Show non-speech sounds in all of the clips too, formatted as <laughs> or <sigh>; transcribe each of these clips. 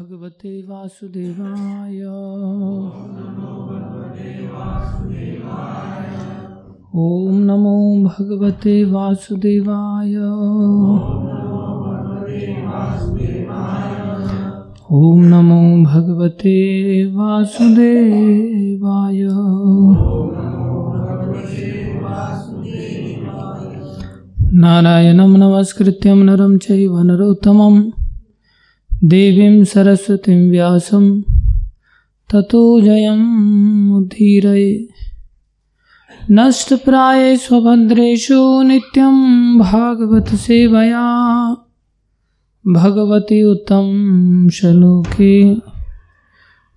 भगवते वासुदेवाय। ॐ नमो भगवते वासुदेवाय। ॐ नमो भगवते वासुदेवाय। नारायणं नमस्कृत्यं नरं चैव नरोत्तमं देवीं सरस्वतीं व्यासं ततो जयमुद्धीरये नष्टप्राये स्वभद्रेषु नित्यं भागवतसेवया। भगवति उत्तम श्लोके।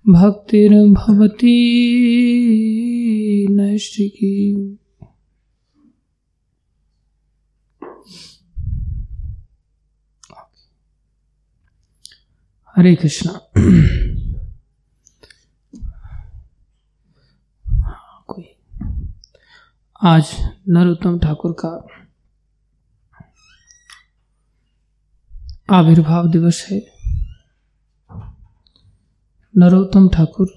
भक्तिर्भवती नैष्टिकी हरे कृष्णा। कोई। आज नरोत्तम ठाकुर का आविर्भाव दिवस है। नरोत्तम ठाकुर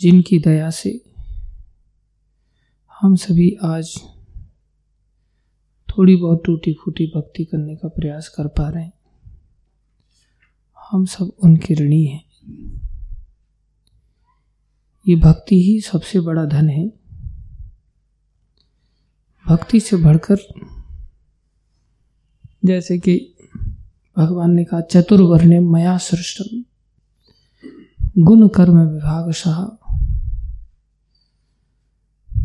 जिनकी दया से हम सभी आज थोड़ी बहुत टूटी फूटी भक्ति करने का प्रयास कर पा रहे हैं। हम सब उनके ऋणी हैं। ये भक्ति ही सबसे बड़ा धन है। भक्ति से बढ़कर जैसे कि भगवान ने कहा चतुर्वर्ण मया सृष्टम। गुण कर्म विभाग शाह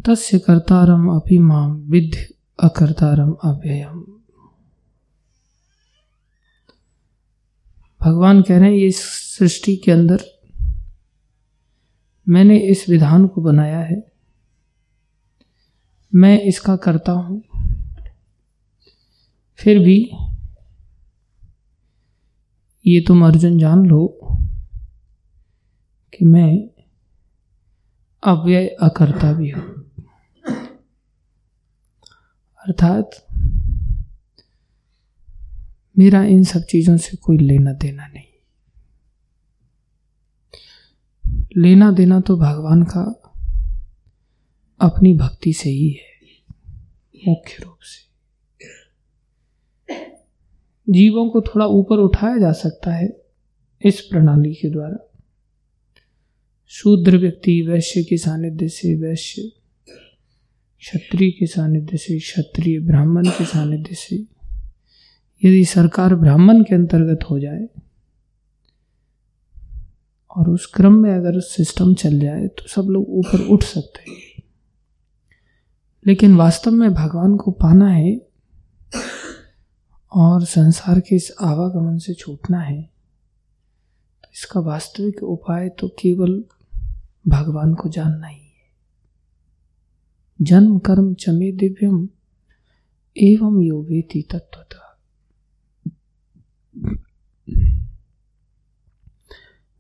तस्य कर्तारम अपि माम, विद्य अकर्तारम अव्ययम। भगवान कह रहे हैं, ये सृष्टि के अंदर मैंने इस विधान को बनाया है। मैं इसका करता हूँ। फिर भी ये तुम अर्जुन जान लो कि मैं अव्यय अकर्ता भी हूँ। अर्थात मेरा इन सब चीज़ों से कोई लेना देना नहीं। लेना देना तो भगवान का अपनी भक्ति से ही है, मुख्य रूप से। जीवों को थोड़ा ऊपर उठाया जा सकता है इस प्रणाली के द्वारा। शूद्र व्यक्ति वैश्य के सानिध्य से वैश्य, क्षत्रिय के सानिध्य से क्षत्रिय, ब्राह्मण के सानिध्य से यदि सरकार ब्राह्मण के अंतर्गत हो जाए और उस क्रम में अगर सिस्टम चल जाए तो सब लोग ऊपर उठ सकते हैं। लेकिन वास्तव में भगवान को पाना है और संसार के इस आवागमन से छूटना है तो इसका वास्तविक उपाय तो केवल भगवान को जानना ही है। जन्म कर्म चमे दिव्यम एवं योगेति तत्वता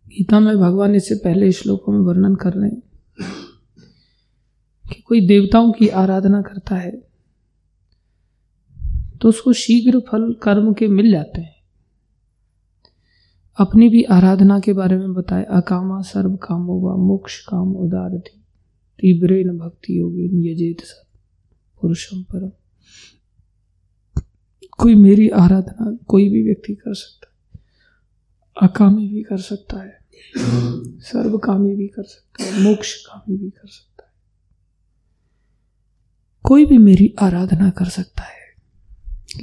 गीता में भगवान इससे पहले श्लोकों में वर्णन कर रहे हैं कि कोई देवताओं की आराधना करता है तो उसको शीघ्र फल कर्म के मिल जाते हैं। अपनी भी आराधना के बारे में बताए। अकामा सर्व काम होगा मोक्ष काम उदार थी तीव्रे भक्ति योगी यजेत सर पुरुषम परम। कोई मेरी आराधना कोई भी व्यक्ति कर सकता है। अकामी भी कर सकता है। सर्व कामी भी कर सकता है। मोक्ष कामी भी कर सकता है। कोई भी मेरी आराधना कर सकता है।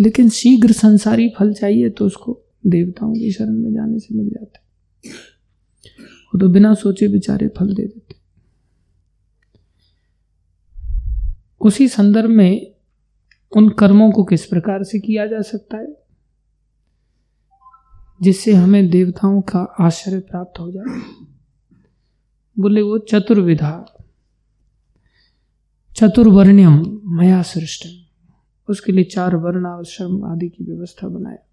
लेकिन शीघ्र संसारी फल चाहिए तो उसको देवताओं की शरण में जाने से मिल जाते वो तो बिना सोचे बिचारे फल दे देते उसी संदर्भ में उन कर्मों को किस प्रकार से किया जा सकता है? जिससे हमें देवताओं का आश्रय प्राप्त हो जाए। बोले, वो चतुर्विधा, चतुर्वर्ण्यम मया सृष्टम। उसके लिए चार वर्ण आश्रम आदि की व्यवस्था बनाया।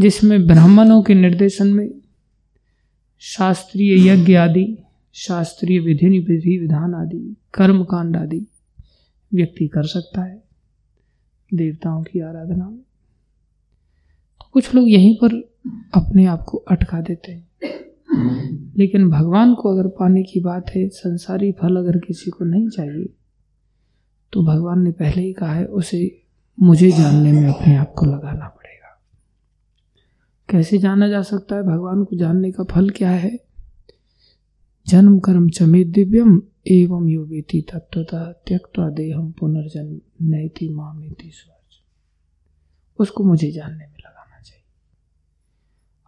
जिसमें ब्राह्मणों के निर्देशन में शास्त्रीय यज्ञ आदि, शास्त्रीय विधि विधि, विधान आदि कर्म कांड आदि व्यक्ति कर सकता है। देवताओं की आराधना में। तो कुछ लोग यहीं पर अपने आप को अटका देते हैं। लेकिन भगवान को अगर पाने की बात है, संसारी फल अगर किसी को नहीं चाहिए तो भगवान ने पहले ही कहा है, उसे मुझे जानने में अपने आप को लगाना पड़ेगा। कैसे जाना जा सकता है? भगवान को जानने का फल क्या है? जन्म कर्म चमे दिव्यम एवं यो वेती तत्वता त्यक्ता देहम पुनर्जन्म नैति मामेति स्वर्ज उसको मुझे जानने में लगाना चाहिए।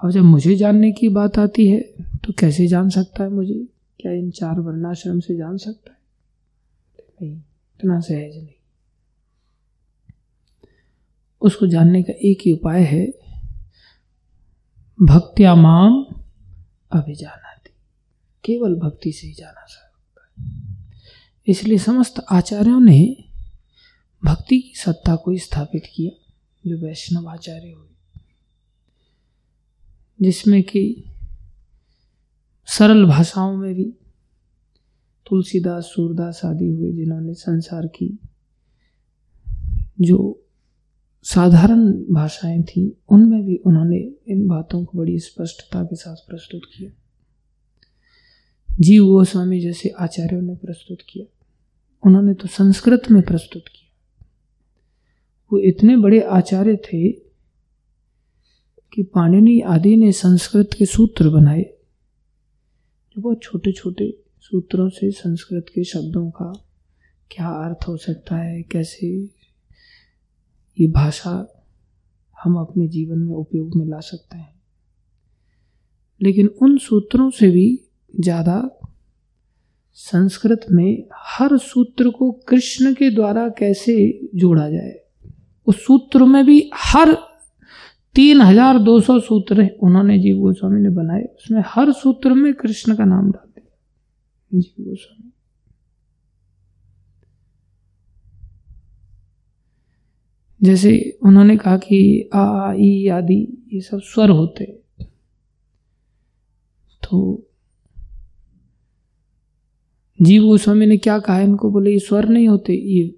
अब जब मुझे जानने की बात आती है तो कैसे जान सकता है मुझे? क्या इन चार वर्णाश्रम से जान सकता है? नहीं, इतना सहज नहीं। उसको जानने का एक ही उपाय है, भक्त्या माम अभिजाना केवल भक्ति से ही जाना सकता इसलिए समस्त आचार्यों ने भक्ति की सत्ता को स्थापित किया, जो वैष्णव आचार्य हुए। जिसमें कि सरल भाषाओं में भी तुलसीदास, सूरदास आदि हुए, जिन्होंने संसार की जो साधारण भाषाएँ थी, उनमें भी उन्होंने इन बातों को बड़ी स्पष्टता के साथ प्रस्तुत किया। जीव गोस्वामी जैसे आचार्यों ने प्रस्तुत किया। उन्होंने तो संस्कृत में प्रस्तुत किया। वो इतने बड़े आचार्य थे कि पाणिनि आदि ने संस्कृत के सूत्र बनाए। जो बहुत छोटे छोटे सूत्रों से संस्कृत के शब्दों का क्या अर्थ हो सकता है, कैसे ये भाषा हम अपने जीवन में उपयोग में ला सकते हैं। लेकिन उन सूत्रों से भी ज़्यादा संस्कृत में हर सूत्र को कृष्ण के द्वारा कैसे जोड़ा जाए? उस सूत्र में भी हर तीन हज़ार दो सौ सूत्र उन्होंने जीव गोस्वामी ने बनाए। उसमें हर सूत्र में कृष्ण का नाम डाल दिया। जीव गोस्वामी। जैसे उन्होंने कहा कि आ, ई, आदि, ये सब स्वर होते। तो जीव गोस्वामी ने क्या कहा इनको बोले, ये स्वर नहीं होते, ये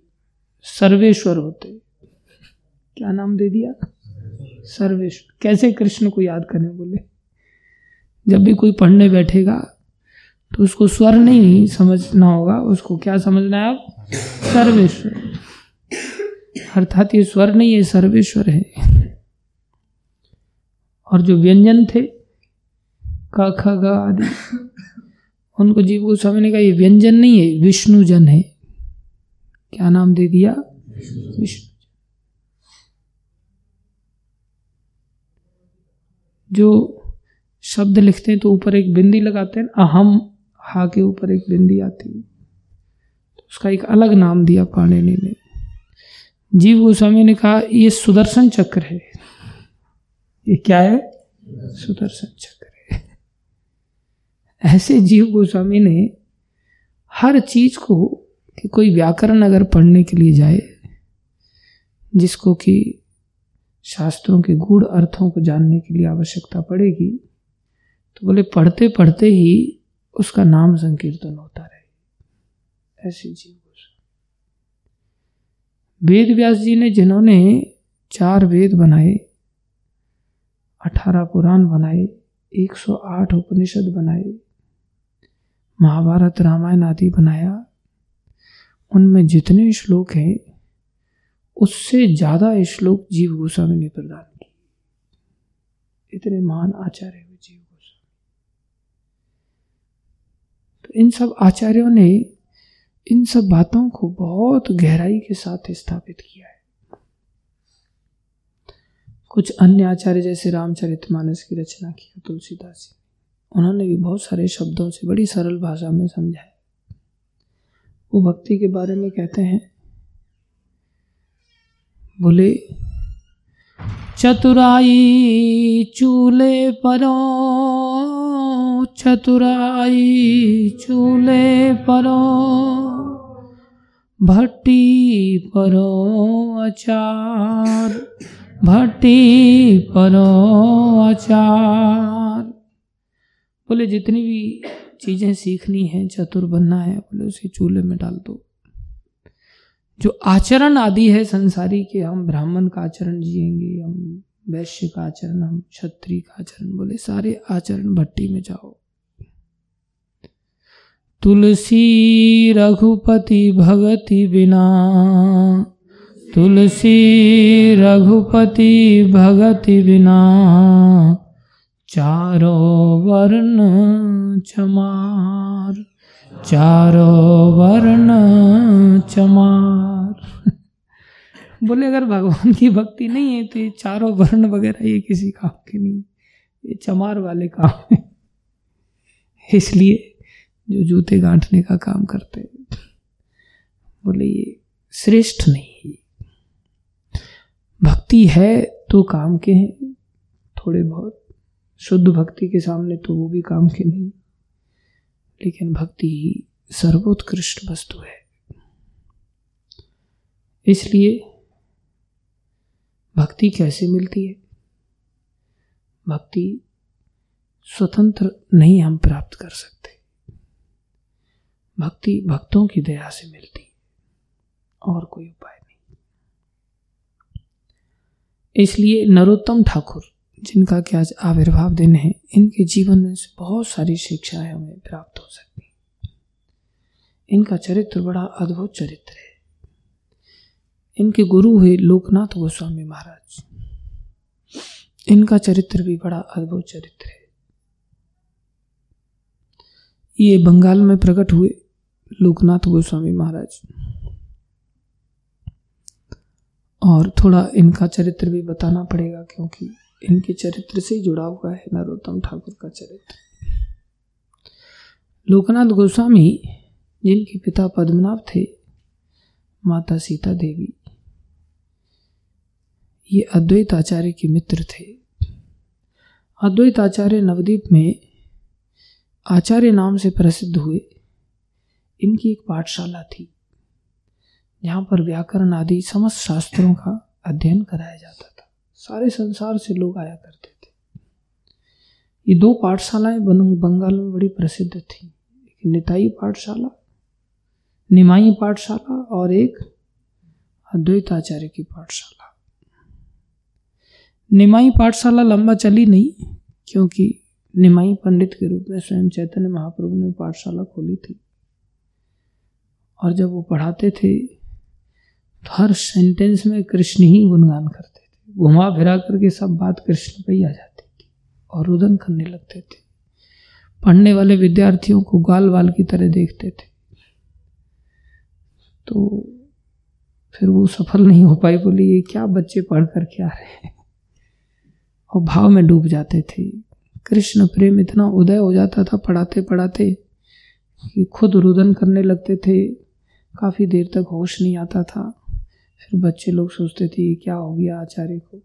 सर्वेश्वर होते। क्या नाम दे दिया? सर्वेश्वर। कैसे कृष्ण को याद करें? बोले, जब भी कोई पढ़ने बैठेगा तो उसको स्वर नहीं समझना होगा। उसको क्या समझना है आप? सर्वेश्वर। अर्थात ये स्वर नहीं है सर्वेश्वर है। और जो व्यंजन थे क ख, ग आदि उनको जीव गोस्वामी ने कहा, ये व्यंजन नहीं है विष्णु जन है। क्या नाम दे दिया? विष्णु जो शब्द लिखते हैं तो ऊपर एक बिंदी लगाते हैं, अहम, हा के ऊपर एक बिंदी आती है। तो उसका एक अलग नाम दिया पाणिनि ने। जीव गोस्वामी ने कहा, ये सुदर्शन चक्र है। ये क्या है? सुदर्शन चक्र। ऐसे जीव गोस्वामी ने हर चीज़ को कि कोई व्याकरण अगर पढ़ने के लिए जाए, जिसको कि शास्त्रों के गूढ़ अर्थों को जानने के लिए आवश्यकता पड़ेगी तो बोले पढ़ते पढ़ते ही उसका नाम संकीर्तन होता रहे। ऐसे जीव वेद व्यास जी ने जिन्होंने चार वेद बनाए, अठारह पुराण बनाए 108 उपनिषद बनाए महाभारत रामायण आदि बनाया। उनमें जितने श्लोक हैं, उससे ज़्यादा श्लोक जीव गोस्वामी ने प्रदान किए। इतने महान आचार्य हुए जीव गोस्वामी। तो इन सब आचार्यों ने इन सब बातों को बहुत गहराई के साथ स्थापित किया है। कुछ अन्य आचार्य जैसे रामचरितमानस की रचना की तुलसीदास जी। उन्होंने भी बहुत सारे शब्दों से बड़ी सरल भाषा में समझाया। वो भक्ति के बारे में कहते हैं, बोले, चतुराई चूल्हे परो, चतुराई चूल्हे परो, भट्टी परो अचार, भट्टी परो अचार। बोले, जितनी भी चीज़ें सीखनी है, चतुर बनना है बोले उसे चूल्हे में डाल दो। जो आचरण आदि है संसारी के, हम ब्राह्मण का आचरण जिएँगे, हम वैश्य का आचरण, हम क्षत्रिय का आचरण, बोले, सारे आचरण भट्टी में जाओ। तुलसी रघुपति भगति बिना, तुलसी रघुपति भगति बिना चारो वर्ण चमार, चारो वर्ण चमार। <laughs> बोले, अगर भगवान की भक्ति नहीं है तो ये चारों वर्ण वगैरह ये किसी काम के नहीं ये चमार वाले काम है। <laughs> इसलिए जो जूते गांठने का काम करते हैं। बोले, ये श्रेष्ठ नहीं है। भक्ति है तो काम के हैं, थोड़े बहुत। शुद्ध भक्ति के सामने तो वो भी काम के नहीं। लेकिन भक्ति ही सर्वोत्कृष्ट वस्तु है। इसलिए भक्ति कैसे मिलती है? भक्ति स्वतंत्र नहीं हम प्राप्त कर सकते। भक्ति भक्तों की दया से मिलती है, और कोई उपाय नहीं। इसलिए नरोत्तम ठाकुर जिनका कि आज आविर्भाव दिन है, इनके जीवन में से बहुत सारी शिक्षाएँ हमें प्राप्त हो सकती इनका चरित्र बड़ा अद्भुत चरित्र है। इनके गुरु हुए लोकनाथ गोस्वामी महाराज। इनका चरित्र भी बड़ा अद्भुत चरित्र है। ये बंगाल में प्रकट हुए लोकनाथ गोस्वामी महाराज। और थोड़ा इनका चरित्र भी बताना पड़ेगा क्योंकि इनके चरित्र से जुड़ा हुआ है नरोत्तम ठाकुर का चरित्र। लोकनाथ गोस्वामी, जिनके पिता पद्मनाभ थे, माता सीता देवी, ये अद्वैत आचार्य के मित्र थे। अद्वैत आचार्य नवद्वीप में आचार्य नाम से प्रसिद्ध हुए। इनकी एक पाठशाला थी, जहाँ पर व्याकरण आदि समस्त शास्त्रों का अध्ययन कराया जाता सारे संसार से लोग आया करते थे। ये दो पाठशालाएँ बंगाल में बड़ी प्रसिद्ध थी। एक निताई पाठशाला, निमाई पाठशाला और एक अद्वैत आचार्य की पाठशाला। निमाई पाठशाला लंबा चली नहीं, क्योंकि निमाई पंडित के रूप में स्वयं चैतन्य महाप्रभु ने पाठशाला खोली थी। और जब वो पढ़ाते थे तो हर सेंटेंस में कृष्ण ही गुणगान करते घुमा फिरा करके सब बात कृष्ण पे ही आ जाती थी और रुदन करने लगते थे। पढ़ने वाले विद्यार्थियों को गाल वाल की तरह देखते थे। तो फिर वो सफल नहीं हो पाई बोली, ये क्या बच्चे पढ़ कर आ रहे हैं? और भाव में डूब जाते थे। कृष्ण प्रेम इतना उदय हो जाता था पढ़ाते पढ़ाते कि खुद रुदन करने लगते थे। काफ़ी देर तक होश नहीं आता था। फिर बच्चे लोग सोचते थे, ये क्या हो गया आचार्य को?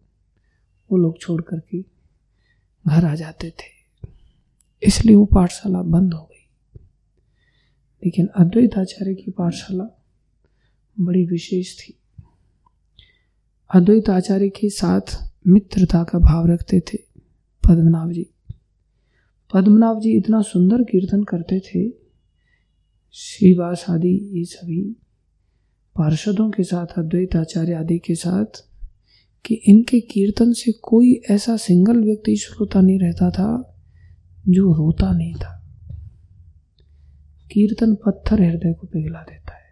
वो लोग छोड़ करके घर आ जाते थे। इसलिए वो पाठशाला बंद हो गई। लेकिन अद्वैत आचार्य की पाठशाला बड़ी विशेष थी। अद्वैत आचार्य के साथ मित्रता का भाव रखते थे पद्मनाभ जी। पद्मनाभ जी इतना सुंदर कीर्तन करते थे श्रीवास आदि ये सभी पार्षदों के साथ अद्वैत आचार्य आदि के साथ, कि इनके कीर्तन से कोई ऐसा सिंगल व्यक्ति श्रोता नहीं रहता था, जो रोता नहीं था। कीर्तन पत्थर हृदय को पिघला देता है।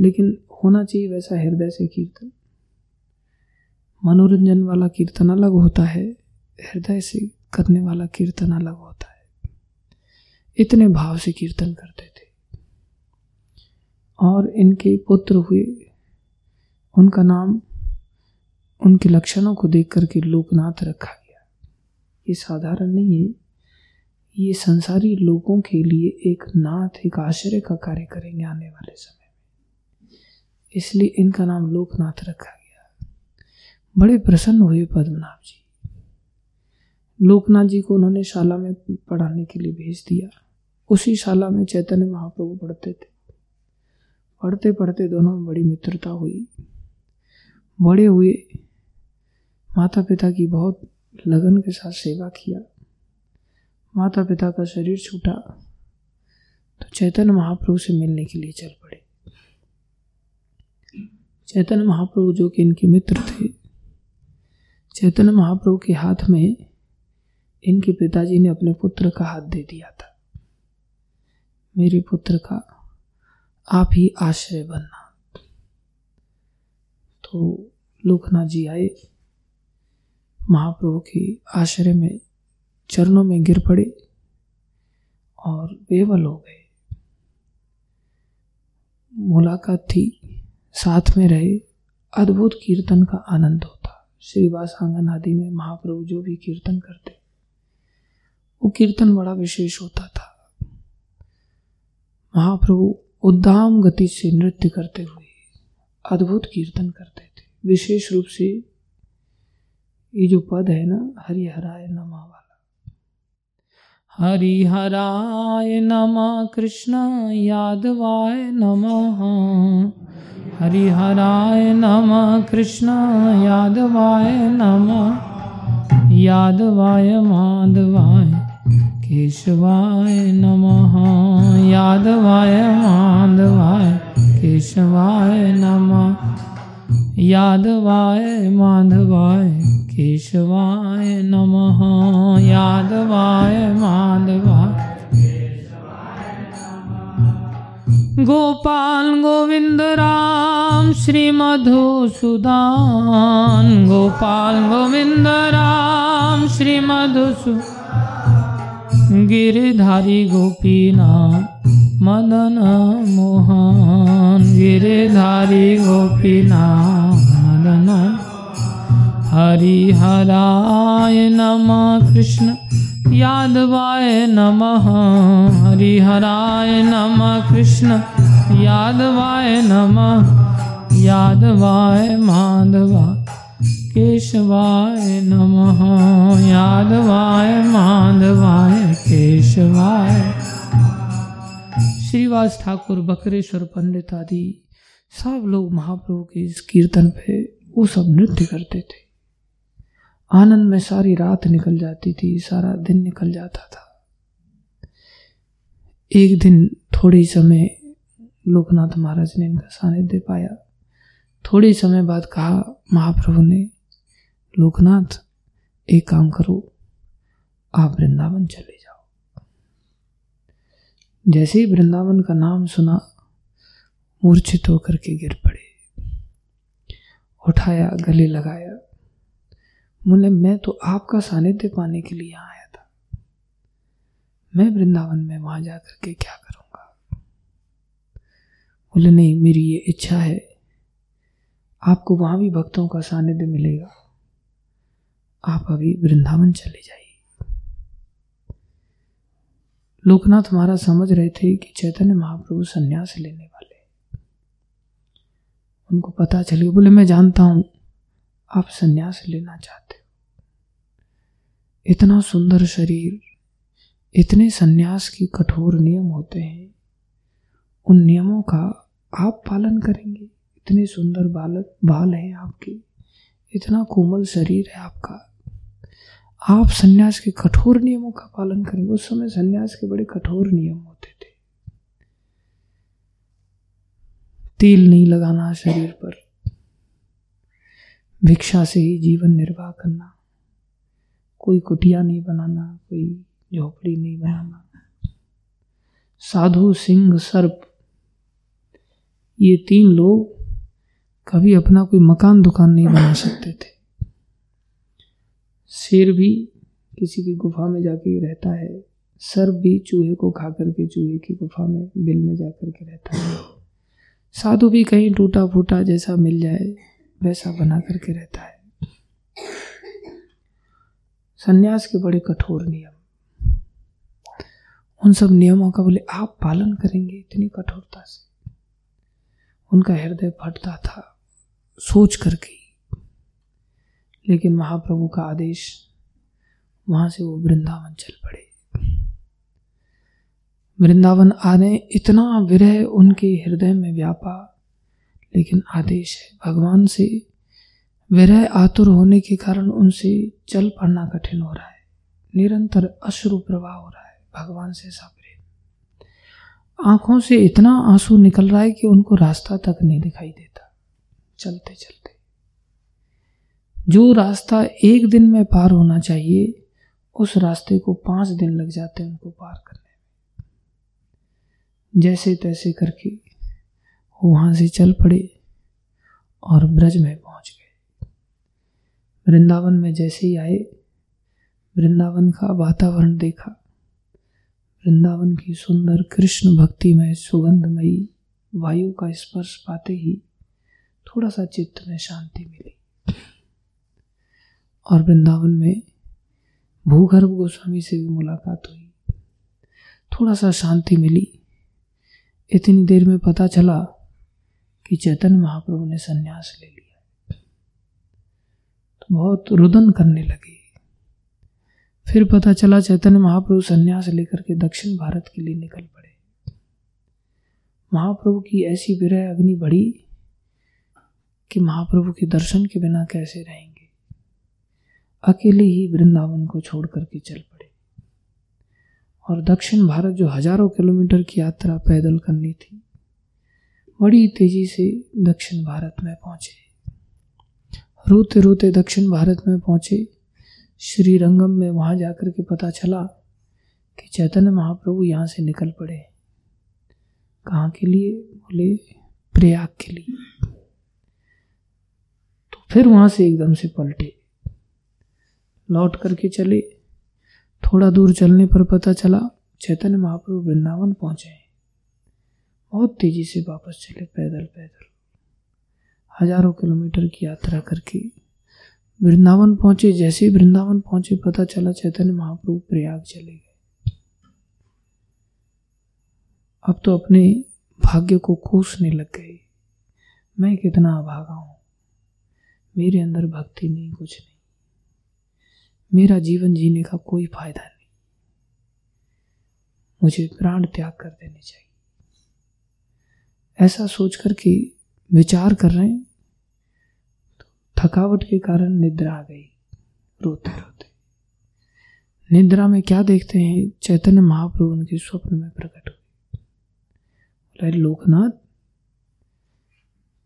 लेकिन होना चाहिए वैसा हृदय से कीर्तन। मनोरंजन वाला कीर्तन अलग होता है, हृदय से करने वाला कीर्तन अलग होता है। इतने भाव से कीर्तन करते थे। और इनके पुत्र हुए। उनका नाम उनके लक्षणों को देख करके लोकनाथ रखा गया। ये साधारण नहीं है। ये संसारी लोगों के लिए एक नाथ, एक आश्रय का कार्य करेंगे आने वाले समय में। इसलिए इनका नाम लोकनाथ रखा गया। बड़े प्रसन्न हुए पद्मनाभ जी। लोकनाथ जी को उन्होंने शाला में पढ़ाने के लिए भेज दिया। उसी शाला में चैतन्य महाप्रभु पढ़ते थे। पढ़ते पढ़ते दोनों में बड़ी मित्रता हुई। बड़े हुए माता पिता की बहुत लगन के साथ सेवा किया। माता पिता का शरीर छूटा तो चैतन्य महाप्रभु से मिलने के लिए चल पड़े। चैतन्य महाप्रभु जो कि इनके मित्र थे, चैतन्य महाप्रभु के हाथ में इनके पिताजी ने अपने पुत्र का हाथ दे दिया था। मेरे पुत्र का आप ही आश्रय बनना। तो लोकनाथ जी आए। महाप्रभु के आश्रय में चरणों में गिर पड़े और बेवल हो गए। मुलाकात थी, साथ में रहे, अद्भुत कीर्तन का आनंद होता। श्रीवास आँगन आदि में महाप्रभु जो भी कीर्तन करते, वो कीर्तन बड़ा विशेष होता था। महाप्रभु उद्दाम गति से नृत्य करते हुए अद्भुत कीर्तन करते थे। विशेष रूप से ये जो पद है ना, हरिहराय नमा वाला। हरिहराय नमः कृष्ण यादवाय नमः। हरिहराय नमः कृष्ण यादवाय नमः। यादवाय माधवाय केशवाय नमः। यादवाय, माधवाय, केशवाय नमः। यादवाय, माधवाय, केशवाय नमः। यादवाय, माधवाय गोपाल गोविंद राम श्री मधुसूदन गोपाल गोविंद राम श्री मधुसूदन गिरधारी गोपीनाथ मदन मोहन। गिरधारी गोपीनाथ मदन हरिहराय नमः। कृष्ण यादवाय नमः। हरिहराय नमः। कृष्ण यादवाय नमः। यादवाय माधवा। केशवाय नमः। यादवाय, माधवाय, केशवाय। श्रीवास ठाकुर, बकरेश्वर, पंडित आदि, सब लोग महाप्रभु के इस कीर्तन पे वो सब नृत्य करते थे। आनंद में सारी रात निकल जाती थी, सारा दिन निकल जाता था। एक दिन थोड़ी समय लोकनाथ महाराज ने इनका सानिध्य पाया। थोड़े समय बाद कहा, महाप्रभु ने लोकनाथ, एक काम करो, आप वृंदावन चले जाओ। जैसे ही वृंदावन का नाम सुना, मूर्छित होकर के गिर पड़े। उठाया, गले लगाया। बोले, मैं तो आपका सानिध्य पाने के लिए आया था। मैं वृंदावन में वहाँ जाकर के क्या करूँगा? बोले, नहीं, मेरी ये इच्छा है, आपको वहाँ भी भक्तों का सानिध्य मिलेगा। आप अभी वृंदावन चले जाइए। लोकनाथ महाराज समझ रहे थे कि चैतन्य महाप्रभु संन्यास लेने वाले। उनको पता चले, बोले, मैं जानता हूँ, आप संन्यास लेना चाहते हो। इतना सुंदर शरीर, इतने संन्यास की कठोर नियम होते हैं। उन नियमों का आप पालन करेंगे। इतने सुंदर बालक, बाल हैं आपके, इतना कोमल शरीर है आपका। आप सन्यास के कठोर नियमों का पालन करेंगे। उस समय सन्यास के बड़े कठोर नियम होते थे। तेल नहीं लगाना, शरीर पर भिक्षा से ही जीवन निर्वाह करना, कोई कुटिया नहीं बनाना, कोई झोपड़ी नहीं बनाना। साधु, सिंह, सर्प, ये तीन लोग कभी अपना कोई मकान दुकान नहीं बना सकते थे। शेर भी किसी की गुफा में जाके रहता है सर्प भी चूहे को खा करके चूहे की गुफा में, बिल में जाकर के रहता है। साधु भी कहीं टूटा फूटा जैसा मिल जाए, वैसा बना करके रहता है। सन्यास के बड़े कठोर नियम। उन सब नियमों का बोले, आप पालन करेंगे इतनी कठोरता से। उनका हृदय फटता था, सोच करके। लेकिन महाप्रभु का आदेश, वहाँ से वो वृंदावन चल पड़े। वृंदावन आने इतना विरह उनके हृदय में व्यापा, लेकिन आदेश है भगवान से। विरह आतुर होने के कारण उनसे चल पड़ना कठिन हो रहा है। निरंतर अश्रु प्रवाह हो रहा है भगवान से सब आँखों से इतना आँसू निकल रहा है कि उनको रास्ता तक नहीं दिखाई देता। चलते चलते जो रास्ता एक दिन में पार होना चाहिए, उस रास्ते को पाँच दिन लग जाते हैं उनको पार करने में। जैसे तैसे करके वहाँ से चल पड़े और ब्रज में पहुँच गए। वृंदावन में जैसे ही आए, वृंदावन का वातावरण देखा। वृंदावन की सुंदर कृष्ण भक्ति में सुगंधमयी वायु का स्पर्श पाते ही थोड़ा सा चित्त में शांति मिली। और वृंदावन में भूगर्भ गोस्वामी से भी मुलाकात हुई। थोड़ा सा शांति मिली। इतनी देर में पता चला कि चैतन्य महाप्रभु ने सन्यास ले लिया। तो बहुत रुदन करने लगे। फिर पता चला चैतन्य महाप्रभु संन्यास लेकर के दक्षिण भारत के लिए निकल पड़े। महाप्रभु की ऐसी विरह अग्नि बढ़ी कि महाप्रभु के दर्शन के बिना कैसे रहेंगे? अकेले ही वृंदावन को छोड़ करके चल पड़े। और दक्षिण भारत जो हज़ारों किलोमीटर की यात्रा पैदल करनी थी, बड़ी तेज़ी से दक्षिण भारत में पहुँचे। रोते रोते दक्षिण भारत में पहुँचे श्री रंगम में वहाँ जाकर के पता चला कि चैतन्य महाप्रभु यहाँ से निकल पड़े। कहाँ के लिए? बोले, प्रयाग के लिए। तो फिर वहाँ से एकदम से पलटे। लौट करके चले। थोड़ा दूर चलने पर पता चला, चैतन्य महाप्रभु वृंदावन पहुँचे बहुत तेज़ी से वापस चले, पैदल पैदल। हज़ारों किलोमीटर की यात्रा करके वृंदावन पहुँचे। जैसे ही वृंदावन पहुँचे, पता चला चैतन्य महाप्रभु प्रयाग चले गए। अब तो अपने भाग्य को कोसने लग गए। मैं कितना अभागा हूँ। मेरे अंदर भक्ति नहीं, कुछ नहीं। मेरा जीवन जीने का कोई फ़ायदा नहीं। मुझे प्राण त्याग कर देने चाहिए। ऐसा सोच कर के विचार कर रहे हैं तो थकावट के कारण निद्रा आ गई। रोते रोते। निद्रा में क्या देखते हैं? चैतन्य महाप्रभु उनके स्वप्न में प्रकट हुए। बोला, लोकनाथ,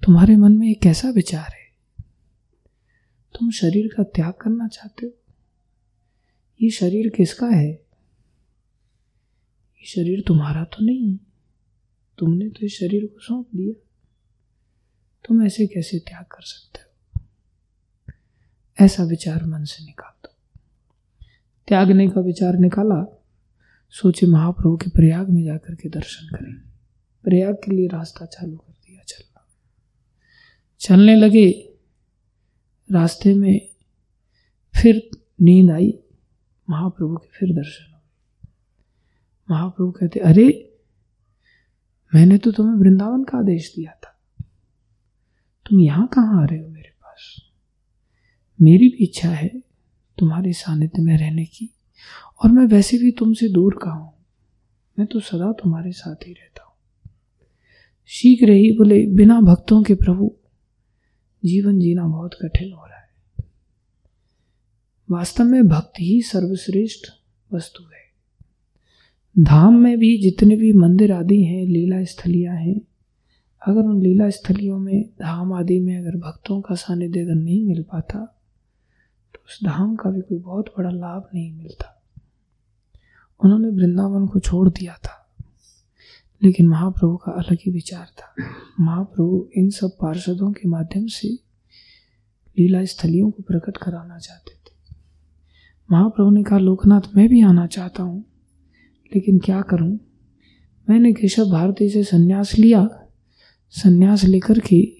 तुम्हारे मन में एक कैसा विचार है? तुम शरीर का त्याग करना चाहते हो? ये शरीर किसका है? ये शरीर तुम्हारा तो नहीं। तुमने तो इस शरीर को सौंप दिया। तुम ऐसे कैसे त्याग कर सकते हो? ऐसा विचार मन से निकाल दो त्यागने का विचार निकाला, सोचे महाप्रभु के प्रयाग में जाकर के दर्शन करें। प्रयाग के लिए रास्ता चालू कर दिया चलना। चलने लगे। रास्ते में फिर नींद आई। महाप्रभु के फिर दर्शन। हुए महाप्रभु कहते, अरे, मैंने तो तुम्हें वृंदावन का आदेश दिया था। तुम यहाँ कहाँ आ रहे हो मेरे पास? मेरी भी इच्छा है तुम्हारे सानिध्य में रहने की, और मैं वैसे भी तुमसे दूर का हूँ? मैं तो सदा तुम्हारे साथ ही रहता हूँ। शीघ्र ही बोले, बिना भक्तों के प्रभु, जीवन जीना बहुत कठिन हो रहा है। वास्तव में भक्ति ही सर्वश्रेष्ठ वस्तु है। धाम में भी जितने भी मंदिर आदि हैं, लीला स्थलियाँ हैं, अगर उन लीला स्थलियों में धाम आदि में अगर भक्तों का सानिध्य अगर नहीं मिल पाता तो उस धाम का भी कोई बहुत बड़ा लाभ नहीं मिलता। उन्होंने वृंदावन को छोड़ दिया था, लेकिन महाप्रभु का अलग ही विचार था। महाप्रभु इन सब पार्षदों के माध्यम से लीला स्थलियों को प्रकट कराना चाहते महाप्रभु ने कहा, लोकनाथ, मैं भी आना चाहता हूँ। लेकिन क्या करूँ? मैंने केशव भारती से संन्यास लिया। संन्यास लेकर के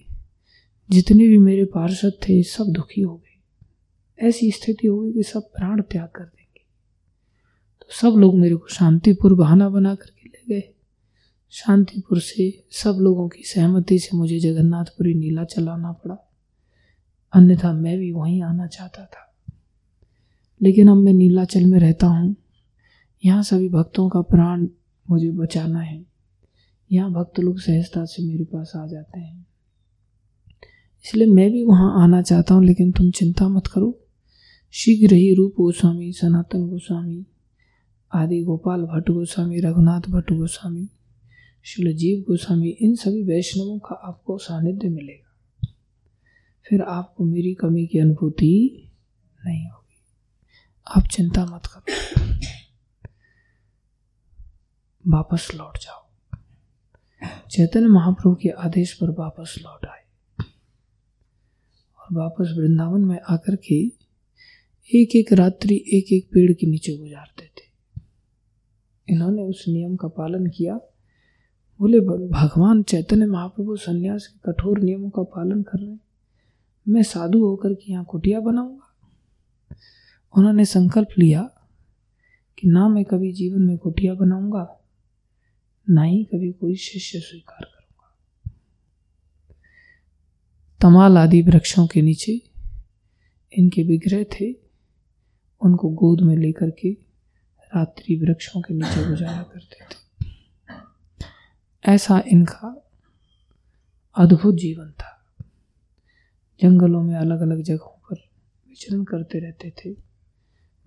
जितने भी मेरे पार्षद थे, सब दुखी हो गए। ऐसी स्थिति हो गई कि सब प्राण त्याग कर देंगे। तो सब लोग मेरे को शांतिपुर बहाना बना करके ले गए। शांतिपुर से सब लोगों की सहमति से मुझे जगन्नाथपुरी नीला चलाना पड़ा। अन्यथा मैं भी वहीं आना चाहता था। लेकिन अब मैं नीलाचल में रहता हूँ। यहाँ सभी भक्तों का प्राण मुझे बचाना है। यहाँ भक्त लोग सहजता से मेरे पास आ जाते हैं। इसलिए मैं भी वहाँ आना चाहता हूँ, लेकिन तुम चिंता मत करो। शीघ्र ही रूप गोस्वामी, सनातन गोस्वामी आदि गोपाल भट्ट गोस्वामी, रघुनाथ भट्ट गोस्वामी शिल जीव गोस्वामी, इन सभी वैष्णवों का आपको सानिध्य मिलेगा। फिर आपको मेरी कमी की अनुभूति नहीं होगी। आप चिंता मत करो। वापस लौट जाओ। चैतन्य महाप्रभु के आदेश पर वापस लौट आए। और वापस वृंदावन में आकर के एक एक रात्रि एक एक पेड़ के नीचे गुजारते थे। इन्होंने उस नियम का पालन किया। बोले भगवान चैतन्य महाप्रभु संन्यास के कठोर नियमों का पालन कर रहे मैं साधु होकर के यहाँ कुटिया बनाऊँगा। उन्होंने संकल्प लिया कि ना मैं कभी जीवन में कुटिया बनाऊँगा, ना ही कभी कोई शिष्य स्वीकार करूँगा। तमाल आदि वृक्षों के नीचे इनके विग्रह थे। उनको गोद में लेकर के रात्रि वृक्षों के नीचे गुजारा करते थे। ऐसा इनका अद्भुत जीवन था। जंगलों में अलग अलग जगहों पर विचरण करते रहते थे।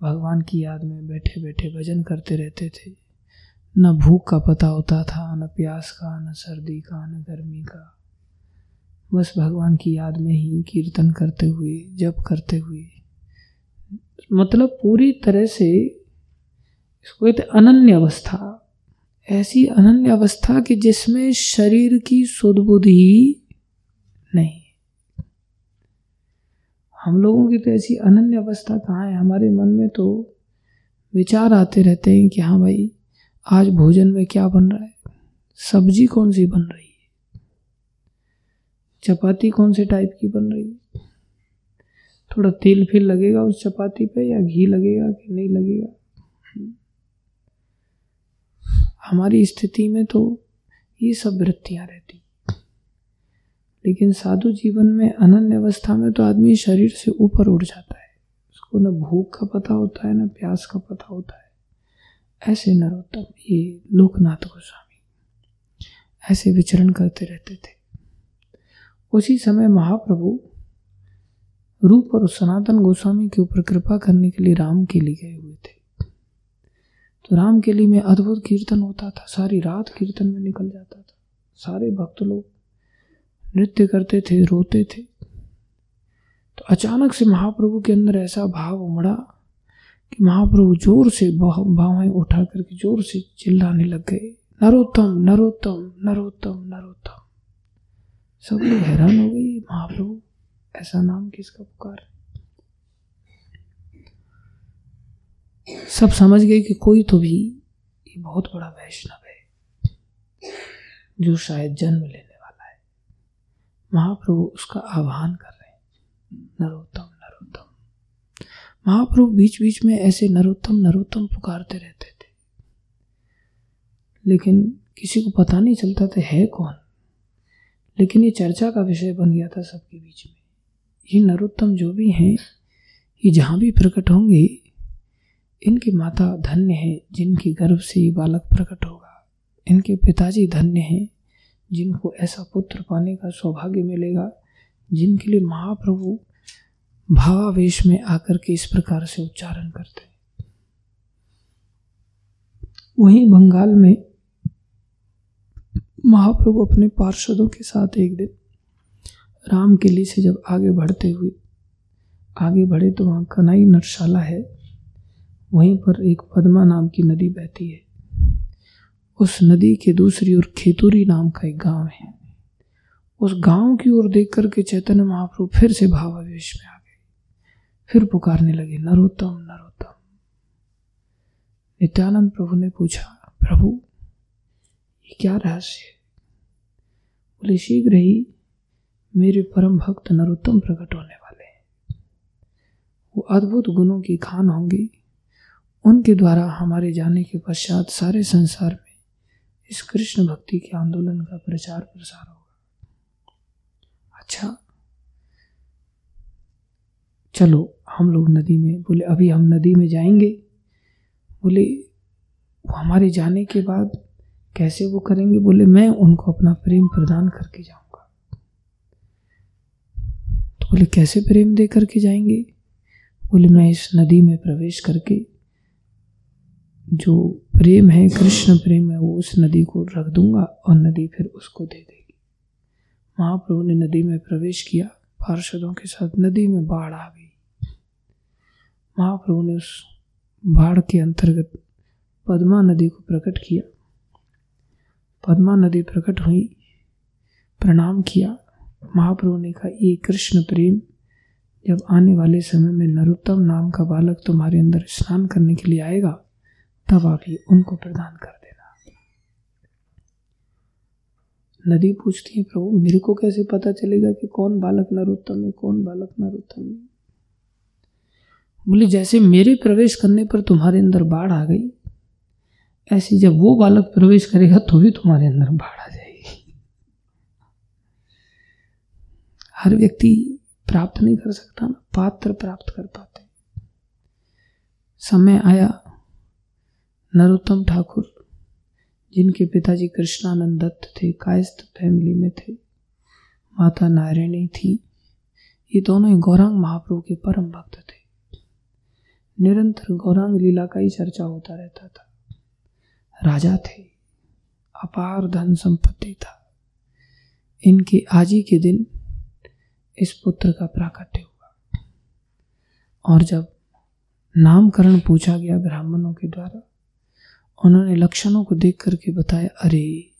भगवान की याद में बैठे बैठे भजन करते रहते थे। न भूख का पता होता था, न प्यास का, न सर्दी का, न गर्मी का। बस भगवान की याद में ही कीर्तन करते हुए, जप करते हुए। मतलब पूरी तरह से इसको कहते अनन्य अवस्था। ऐसी अनन्य अवस्था कि जिसमें शरीर की सुदबुद्धि नहीं। हम लोगों की तो ऐसी अनन्य अवस्था कहाँ है? हमारे मन में तो विचार आते रहते हैं कि हाँ भाई, आज भोजन में क्या बन रहा है? सब्ज़ी कौन सी बन रही है? चपाती कौन से टाइप की बन रही है? थोड़ा तेल फिर लगेगा उस चपाती पे या घी लगेगा कि नहीं लगेगा? हमारी स्थिति में तो ये सब वृत्तियाँ रहती लेकिन साधु जीवन में अनन्य अवस्था में तो आदमी शरीर से ऊपर उठ जाता है। उसको न भूख का पता होता है, न प्यास का पता होता है। ऐसे नरोत्तम, ये लोकनाथ गोस्वामी ऐसे विचरण करते रहते थे। उसी समय महाप्रभु रूप और सनातन गोस्वामी के ऊपर कृपा करने के लिए राम के लिए गए हुए थे। तो राम के लिए में अद्भुत कीर्तन होता था, सारी रात कीर्तन में निकल जाता था। सारे भक्त लोग नृत्य करते थे, रोते थे। तो अचानक से महाप्रभु के अंदर ऐसा भाव उमड़ा कि महाप्रभु ज़ोर से भावें उठा करके ज़ोर से चिल्लाने लग गए। नरोत्तम नरोत्तम नरोत्तम नरोत्तम। सब लोग हैरान हो गए, महाप्रभु, ऐसा नाम किसका पुकार है? सब समझ गए कि कोई तो भी ये बहुत बड़ा वैष्णव है, जो शायद जन्म लेने महाप्रभु उसका आह्वान कर रहे हैं। नरोत्तम नरोत्तम। महाप्रभु बीच बीच में ऐसे नरोत्तम नरोत्तम पुकारते रहते थे। लेकिन किसी को पता नहीं चलता था है कौन। लेकिन ये चर्चा का विषय बन गया था सबके बीच में। ये नरोत्तम जो भी हैं, ये जहाँ भी प्रकट होंगे, इनकी माता धन्य है जिनके गर्भ से ये बालक प्रकट होगा। इनके पिताजी धन्य हैं जिनको ऐसा पुत्र पाने का सौभाग्य मिलेगा, जिनके लिए महाप्रभु भावावेश में आकर के इस प्रकार से उच्चारण करते हैं। वहीं बंगाल में महाप्रभु अपने पार्षदों के साथ एक दिन राम किले से जब आगे बढ़ते हुए, आगे बढ़े तो वहाँ कनाई नटशाला है। वहीं पर एक पद्मा नाम की नदी बहती है। उस नदी के दूसरी ओर खेतुरी नाम का एक गाँव है। उस गाँव की ओर देख करके चैतन्य महाप्रभु फिर से भावावेश में आ गए। फिर पुकारने लगे, नरोत्तम नरोत्तम। नित्यानंद प्रभु ने पूछा, प्रभु, ये क्या रहस्य है? बोले, शीघ्र ही मेरे परम भक्त नरोत्तम प्रकट होने वाले हैं। वो अद्भुत गुणों की खान होंगी। उनके द्वारा हमारे जाने के पश्चात सारे संसार इस कृष्ण भक्ति के आंदोलन का प्रचार प्रसार होगा। अच्छा। चलो, हम लोग नदी में, बोले, अभी हम नदी में जाएँगे। बोले, वो हमारे जाने के बाद कैसे वो करेंगे? बोले, मैं उनको अपना प्रेम प्रदान करके जाऊँगा। तो बोले, कैसे प्रेम दे करके जाएँगे? बोले, मैं इस नदी में प्रवेश करके जो प्रेम है, कृष्ण प्रेम है, वो उस नदी को रख दूँगा और नदी फिर उसको दे देगी। महाप्रभु ने नदी में प्रवेश किया, पार्षदों के साथ नदी में बाढ़ आ गई। महाप्रभु ने उस बाढ़ के अंतर्गत पद्मा नदी को प्रकट किया। पद्मा नदी प्रकट हुई, प्रणाम किया। महाप्रभु ने कहा, ये कृष्ण प्रेम, जब आने वाले समय में नरोत्तम नाम का बालक तुम्हारे अंदर स्नान करने के लिए आएगा आप ये उनको प्रदान कर देना। नदी पूछती है, प्रभु, मेरे को कैसे पता चलेगा कि कौन बालक नरोत्तम है, कौन बालक नरोत्तम है? बोले, जैसे मेरे प्रवेश करने पर तुम्हारे अंदर बाढ़ आ गई, ऐसे जब वो बालक प्रवेश करेगा तो भी तुम्हारे अंदर बाढ़ आ जाएगी। हर व्यक्ति प्राप्त नहीं कर सकता ना पात्र प्राप्त कर पाते। समय आया नरोत्तम ठाकुर, जिनके पिताजी कृष्णानंद दत्त थे, कायस्थ फैमिली में थे। माता नारायणी थी। ये दोनों ही गौरांग महाप्रभु के परम भक्त थे। निरंतर गौरांग लीला का ही चर्चा होता रहता था। राजा थे। अपार धन संपत्ति था। इनके आज ही के दिन इस पुत्र का प्राकट्य हुआ। और जब नामकरण पूछा गया ब्राह्मणों के द्वारा उन्होंने लक्षणों को देख करके बताया, अरे,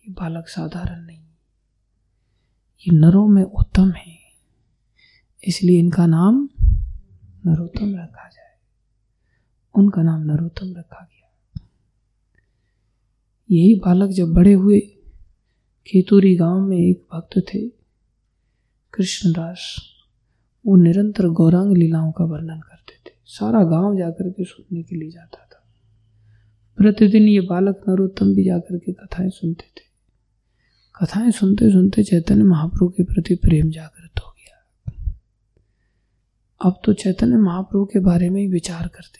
ये बालक साधारण नहीं। ये नरों में उत्तम है। इसलिए इनका नाम नरोत्तम रखा जाए। उनका नाम नरोत्तम रखा गया। यही बालक जब बड़े हुए खेतूरी गाँव में एक भक्त थे, कृष्णदास। वो निरंतर गौरांग लीलाओं का वर्णन करते थे। सारा गाँव जाकर के सुनने के लिए जाता प्रतिदिन ये बालक नरोत्तम भी जाकर के कथाएँ सुनते थे। कथाएँ सुनते सुनते चैतन्य महाप्रभु के प्रति प्रेम जागृत हो गया। अब तो चैतन्य महाप्रभु के बारे में ही विचार करते।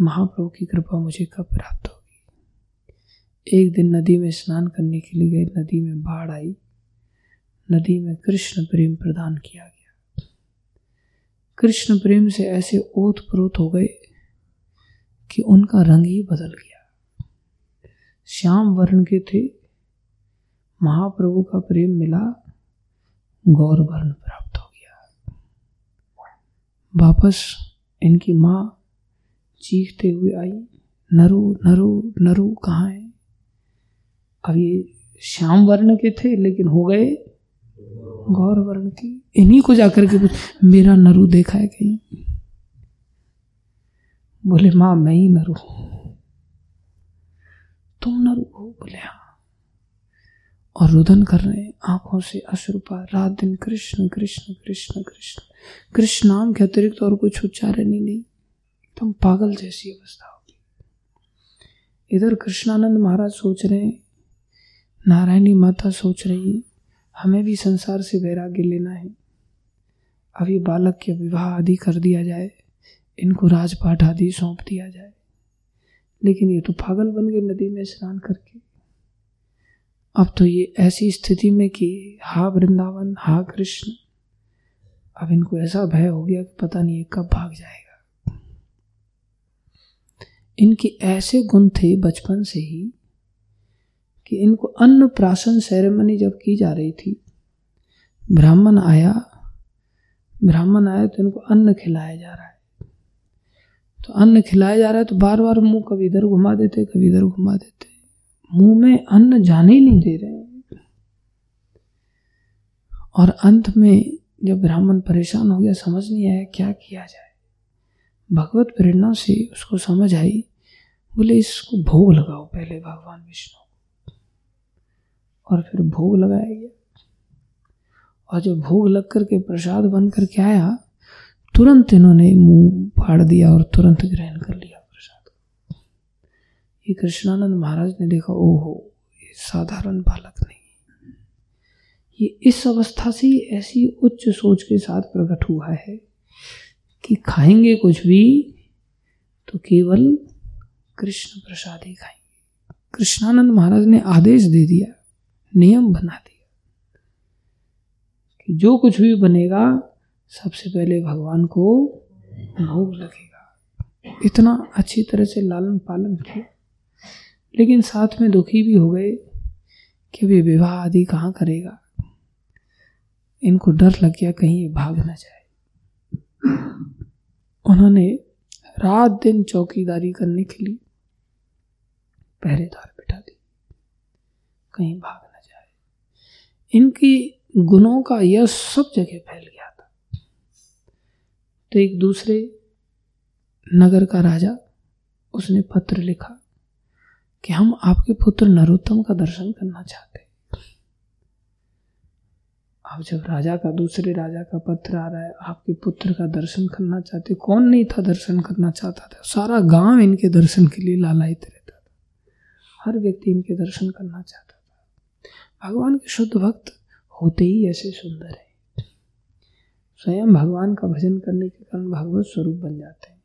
महाप्रभु की कृपा मुझे कब प्राप्त होगी? एक दिन नदी में स्नान करने के लिए गए नदी में बाढ़ आई। नदी में कृष्ण प्रेम प्रदान किया गया। कृष्ण प्रेम से ऐसे ओत प्रोत हो गए कि उनका रंग ही बदल गया। श्याम वर्ण के थे। महाप्रभु का प्रेम मिला। गौर वर्ण प्राप्त हो गया। वापस इनकी माँ चीखते हुए आई। नरु नरु नरु, कहाँ है? अब ये श्याम वर्ण के थे, लेकिन हो गए गौर वर्ण की। इन्हीं को जाकर के पूछ, मेरा नरु देखा है कहीं? बोले, माँ, मैं ही नरु। तुम नरु? हो बोले हाँ। और रुदन कर रहे हैं आँखों से अश्रुपा रात दिन कृष्ण कृष्ण कृष्ण कृष्ण। कृष्ण नाम के अतिरिक्त और कुछ उच्चारण ही नहीं। एकदम पागल जैसी अवस्था होगी इधर कृष्णानंद महाराज सोच रहे हैं। नारायणी माता सोच रही है, हमें भी संसार से वैराग्य लेना है। अभी बालक के विवाह आदि कर दिया जाए। इनको राजपाट आदि सौंप दिया जाए। लेकिन ये तो पागल बन गए नदी में स्नान करके। अब तो ये ऐसी स्थिति में कि हा वृंदावन, हा कृष्ण। अब इनको ऐसा भय हो गया कि पता नहीं ये कब भाग जाएगा। इनके ऐसे गुण थे बचपन से ही कि इनको अन्न प्राशन सेरेमनी जब की जा रही थी, ब्राह्मण आया ब्राह्मण आया तो इनको अन्न खिलाया जा रहा है। तो अन्न खिलाया जा रहा है तो बार बार मुँह कभी इधर घुमा देते, कभी इधर घुमा देते। मुँह में अन्न जाने ही नहीं दे रहे और अंत में जब ब्राह्मण परेशान हो गया, समझ नहीं आया क्या किया जाए। भगवत प्रेरणा से उसको समझ आई। बोले, इसको भोग लगाओ पहले भगवान विष्णु और फिर भोग लगाया गया। और जब भोग लग करके प्रसाद बन करके आया तुरंत इन्होंने मुँह फाड़ दिया और तुरंत ग्रहण कर लिया प्रसाद। ये कृष्णानंद महाराज ने देखा, ओहो, ये साधारण बालक नहीं ये इस अवस्था से ऐसी उच्च सोच के साथ प्रकट हुआ है कि खाएँगे कुछ भी तो केवल कृष्ण प्रसाद ही खाएँगे। कृष्णानंद महाराज ने आदेश दे दिया, नियम बना दिया कि जो कुछ भी बनेगा सबसे पहले भगवान को भोग लगेगा। इतना अच्छी तरह से लालन पालन किया। लेकिन साथ में दुखी भी हो गए कि भी विवाह आदि कहाँ करेगा। इनको डर लग गया, कहीं भाग न जाए। उन्होंने रात दिन चौकीदारी करने के लिए पहरेदार बिठा दी कहीं भाग न जाए। इनकी गुणों का यह सब जगह फैल गया। तो एक दूसरे नगर का राजा उसने पत्र लिखा कि हम आपके पुत्र नरोत्तम का दर्शन करना चाहते अब जब राजा का, दूसरे राजा का पत्र आ रहा है, आपके पुत्र का दर्शन करना चाहते, कौन नहीं था दर्शन करना चाहता था? सारा गाँव इनके दर्शन के लिए लालायित रहता था। हर व्यक्ति इनके दर्शन करना चाहता था। भगवान के शुद्ध भक्त होते ही ऐसे सुंदर है। स्वयं भगवान का भजन करने के कारण भगवत स्वरूप बन जाते हैं।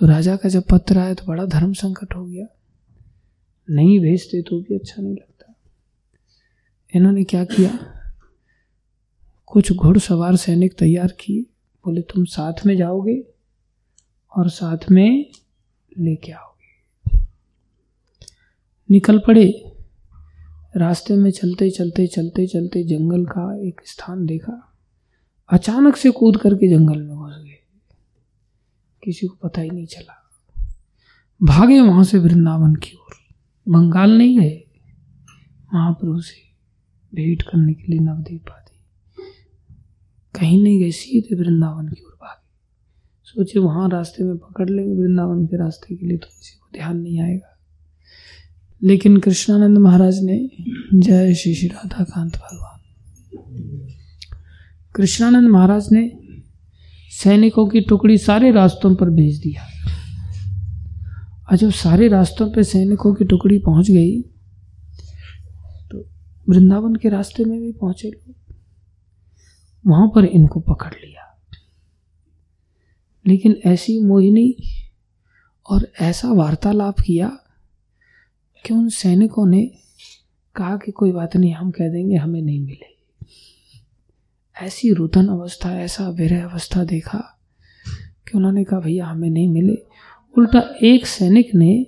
तो राजा का जब पत्र आया तो बड़ा धर्म संकट हो गया। नहीं भेजते तो भी अच्छा नहीं लगता। इन्होंने क्या किया? कुछ घुड़सवार सैनिक तैयार किए। बोले, तुम साथ में जाओगे और साथ में लेके आओगे। निकल पड़े। रास्ते में चलते चलते चलते चलते जंगल का एक स्थान देखा। अचानक से कूद करके जंगल में घुस गए। किसी को पता ही नहीं चला। भागे वहाँ से वृंदावन की ओर। बंगाल नहीं गए। महाप्रभु से भेंट करने के लिए नवदीप आदि कहीं नहीं गए, सीधे वृंदावन की ओर भागे। सोचे वहाँ रास्ते में पकड़ लेंगे, वृंदावन के रास्ते के लिए तो किसी को ध्यान नहीं आएगा। लेकिन कृष्णानंद महाराज ने जय श्री श्री राधा कांत भगवान। कृष्णानंद महाराज ने सैनिकों की टुकड़ी सारे रास्तों पर भेज दिया। और जब सारे रास्तों पर सैनिकों की टुकड़ी पहुँच गई तो वृंदावन के रास्ते में भी पहुँचे लोग। वहाँ पर इनको पकड़ लिया। लेकिन ऐसी मोहिनी और ऐसा वार्तालाप किया कि उन सैनिकों ने कहा कि कोई बात नहीं, हम कह देंगे, हमें नहीं मिले। ऐसी रुदन अवस्था, ऐसा विरह अवस्था देखा कि उन्होंने कहा, भैया, हमें नहीं मिले। उल्टा एक सैनिक ने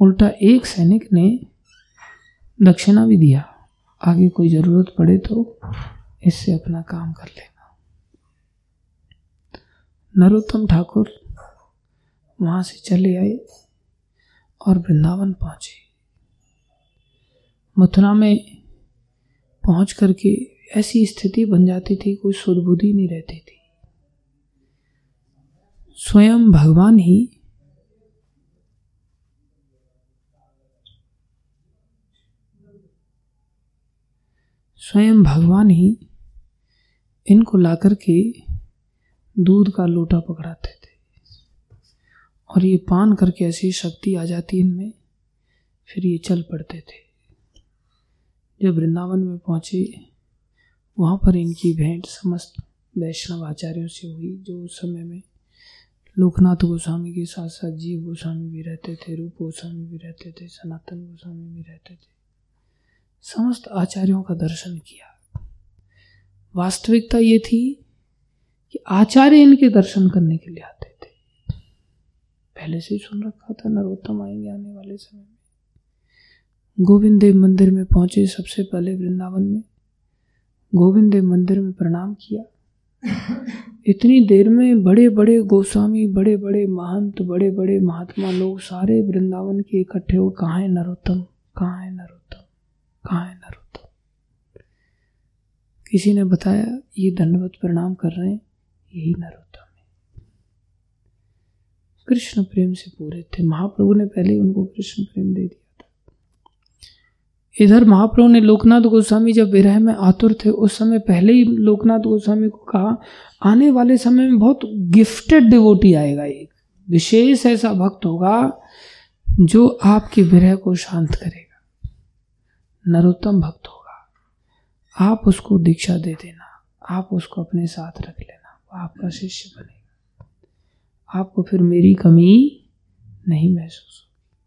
उल्टा एक सैनिक ने दक्षिणा भी दिया। आगे कोई ज़रूरत पड़े तो इससे अपना काम कर लेना। नरोत्तम ठाकुर वहाँ से चले आए और वृंदावन पहुँचे। मथुरा में पहुँच करके ऐसी स्थिति बन जाती थी, कोई सुदबुद्धि नहीं रहती थी। स्वयं भगवान ही स्वयं भगवान ही इनको लाकर के दूध का लोटा पकड़ाते थे। और ये पान करके ऐसी शक्ति आ जाती इनमें, फिर ये चल पड़ते थे। जब वृंदावन में पहुँचे, वहाँ पर इनकी भेंट समस्त वैष्णव आचार्यों से हुई, जो उस समय में लोकनाथ गोस्वामी के साथ साथ जीव गोस्वामी भी रहते थे, रूप गोस्वामी भी रहते थे, सनातन गोस्वामी भी रहते थे। समस्त आचार्यों का दर्शन किया। वास्तविकता ये थी कि आचार्य इनके दर्शन करने के लिए आते थे। पहले से ही सुन रखा था नरोत्तम आएँगे आने वाले समय में। गोविंद देव मंदिर में पहुँचे सबसे पहले वृंदावन में। गोविंद देव मंदिर में प्रणाम किया। इतनी देर में बड़े बड़े गोस्वामी बड़े बड़े महंत बड़े बड़े महात्मा लोग सारे वृंदावन के इकट्ठे हो कहाँ है नरोत्तम? कहाँ है नरोत्तम? कहाँ है नरोत्तम? किसी ने बताया, ये दंडवत प्रणाम कर रहे हैं, यही नरोत्तम है। कृष्ण प्रेम से पूरे थे। महाप्रभु ने पहले उनको कृष्ण प्रेम दे दिया था। इधर महाप्रभु ने लोकनाथ गोस्वामी जब विरह में आतुर थे, उस समय पहले ही लोकनाथ गोस्वामी को कहा, आने वाले समय में बहुत गिफ्टेड डिवोटी आएगा एक। विशेष ऐसा भक्त होगा, जो आपके विरह को शांत करेगा। नरोत्तम भक्त होगा। आप उसको दीक्षा दे देना। आप उसको अपने साथ रख लेना। वो आपका शिष्य बनेगा। आपको फिर मेरी कमी नहीं महसूस होगी।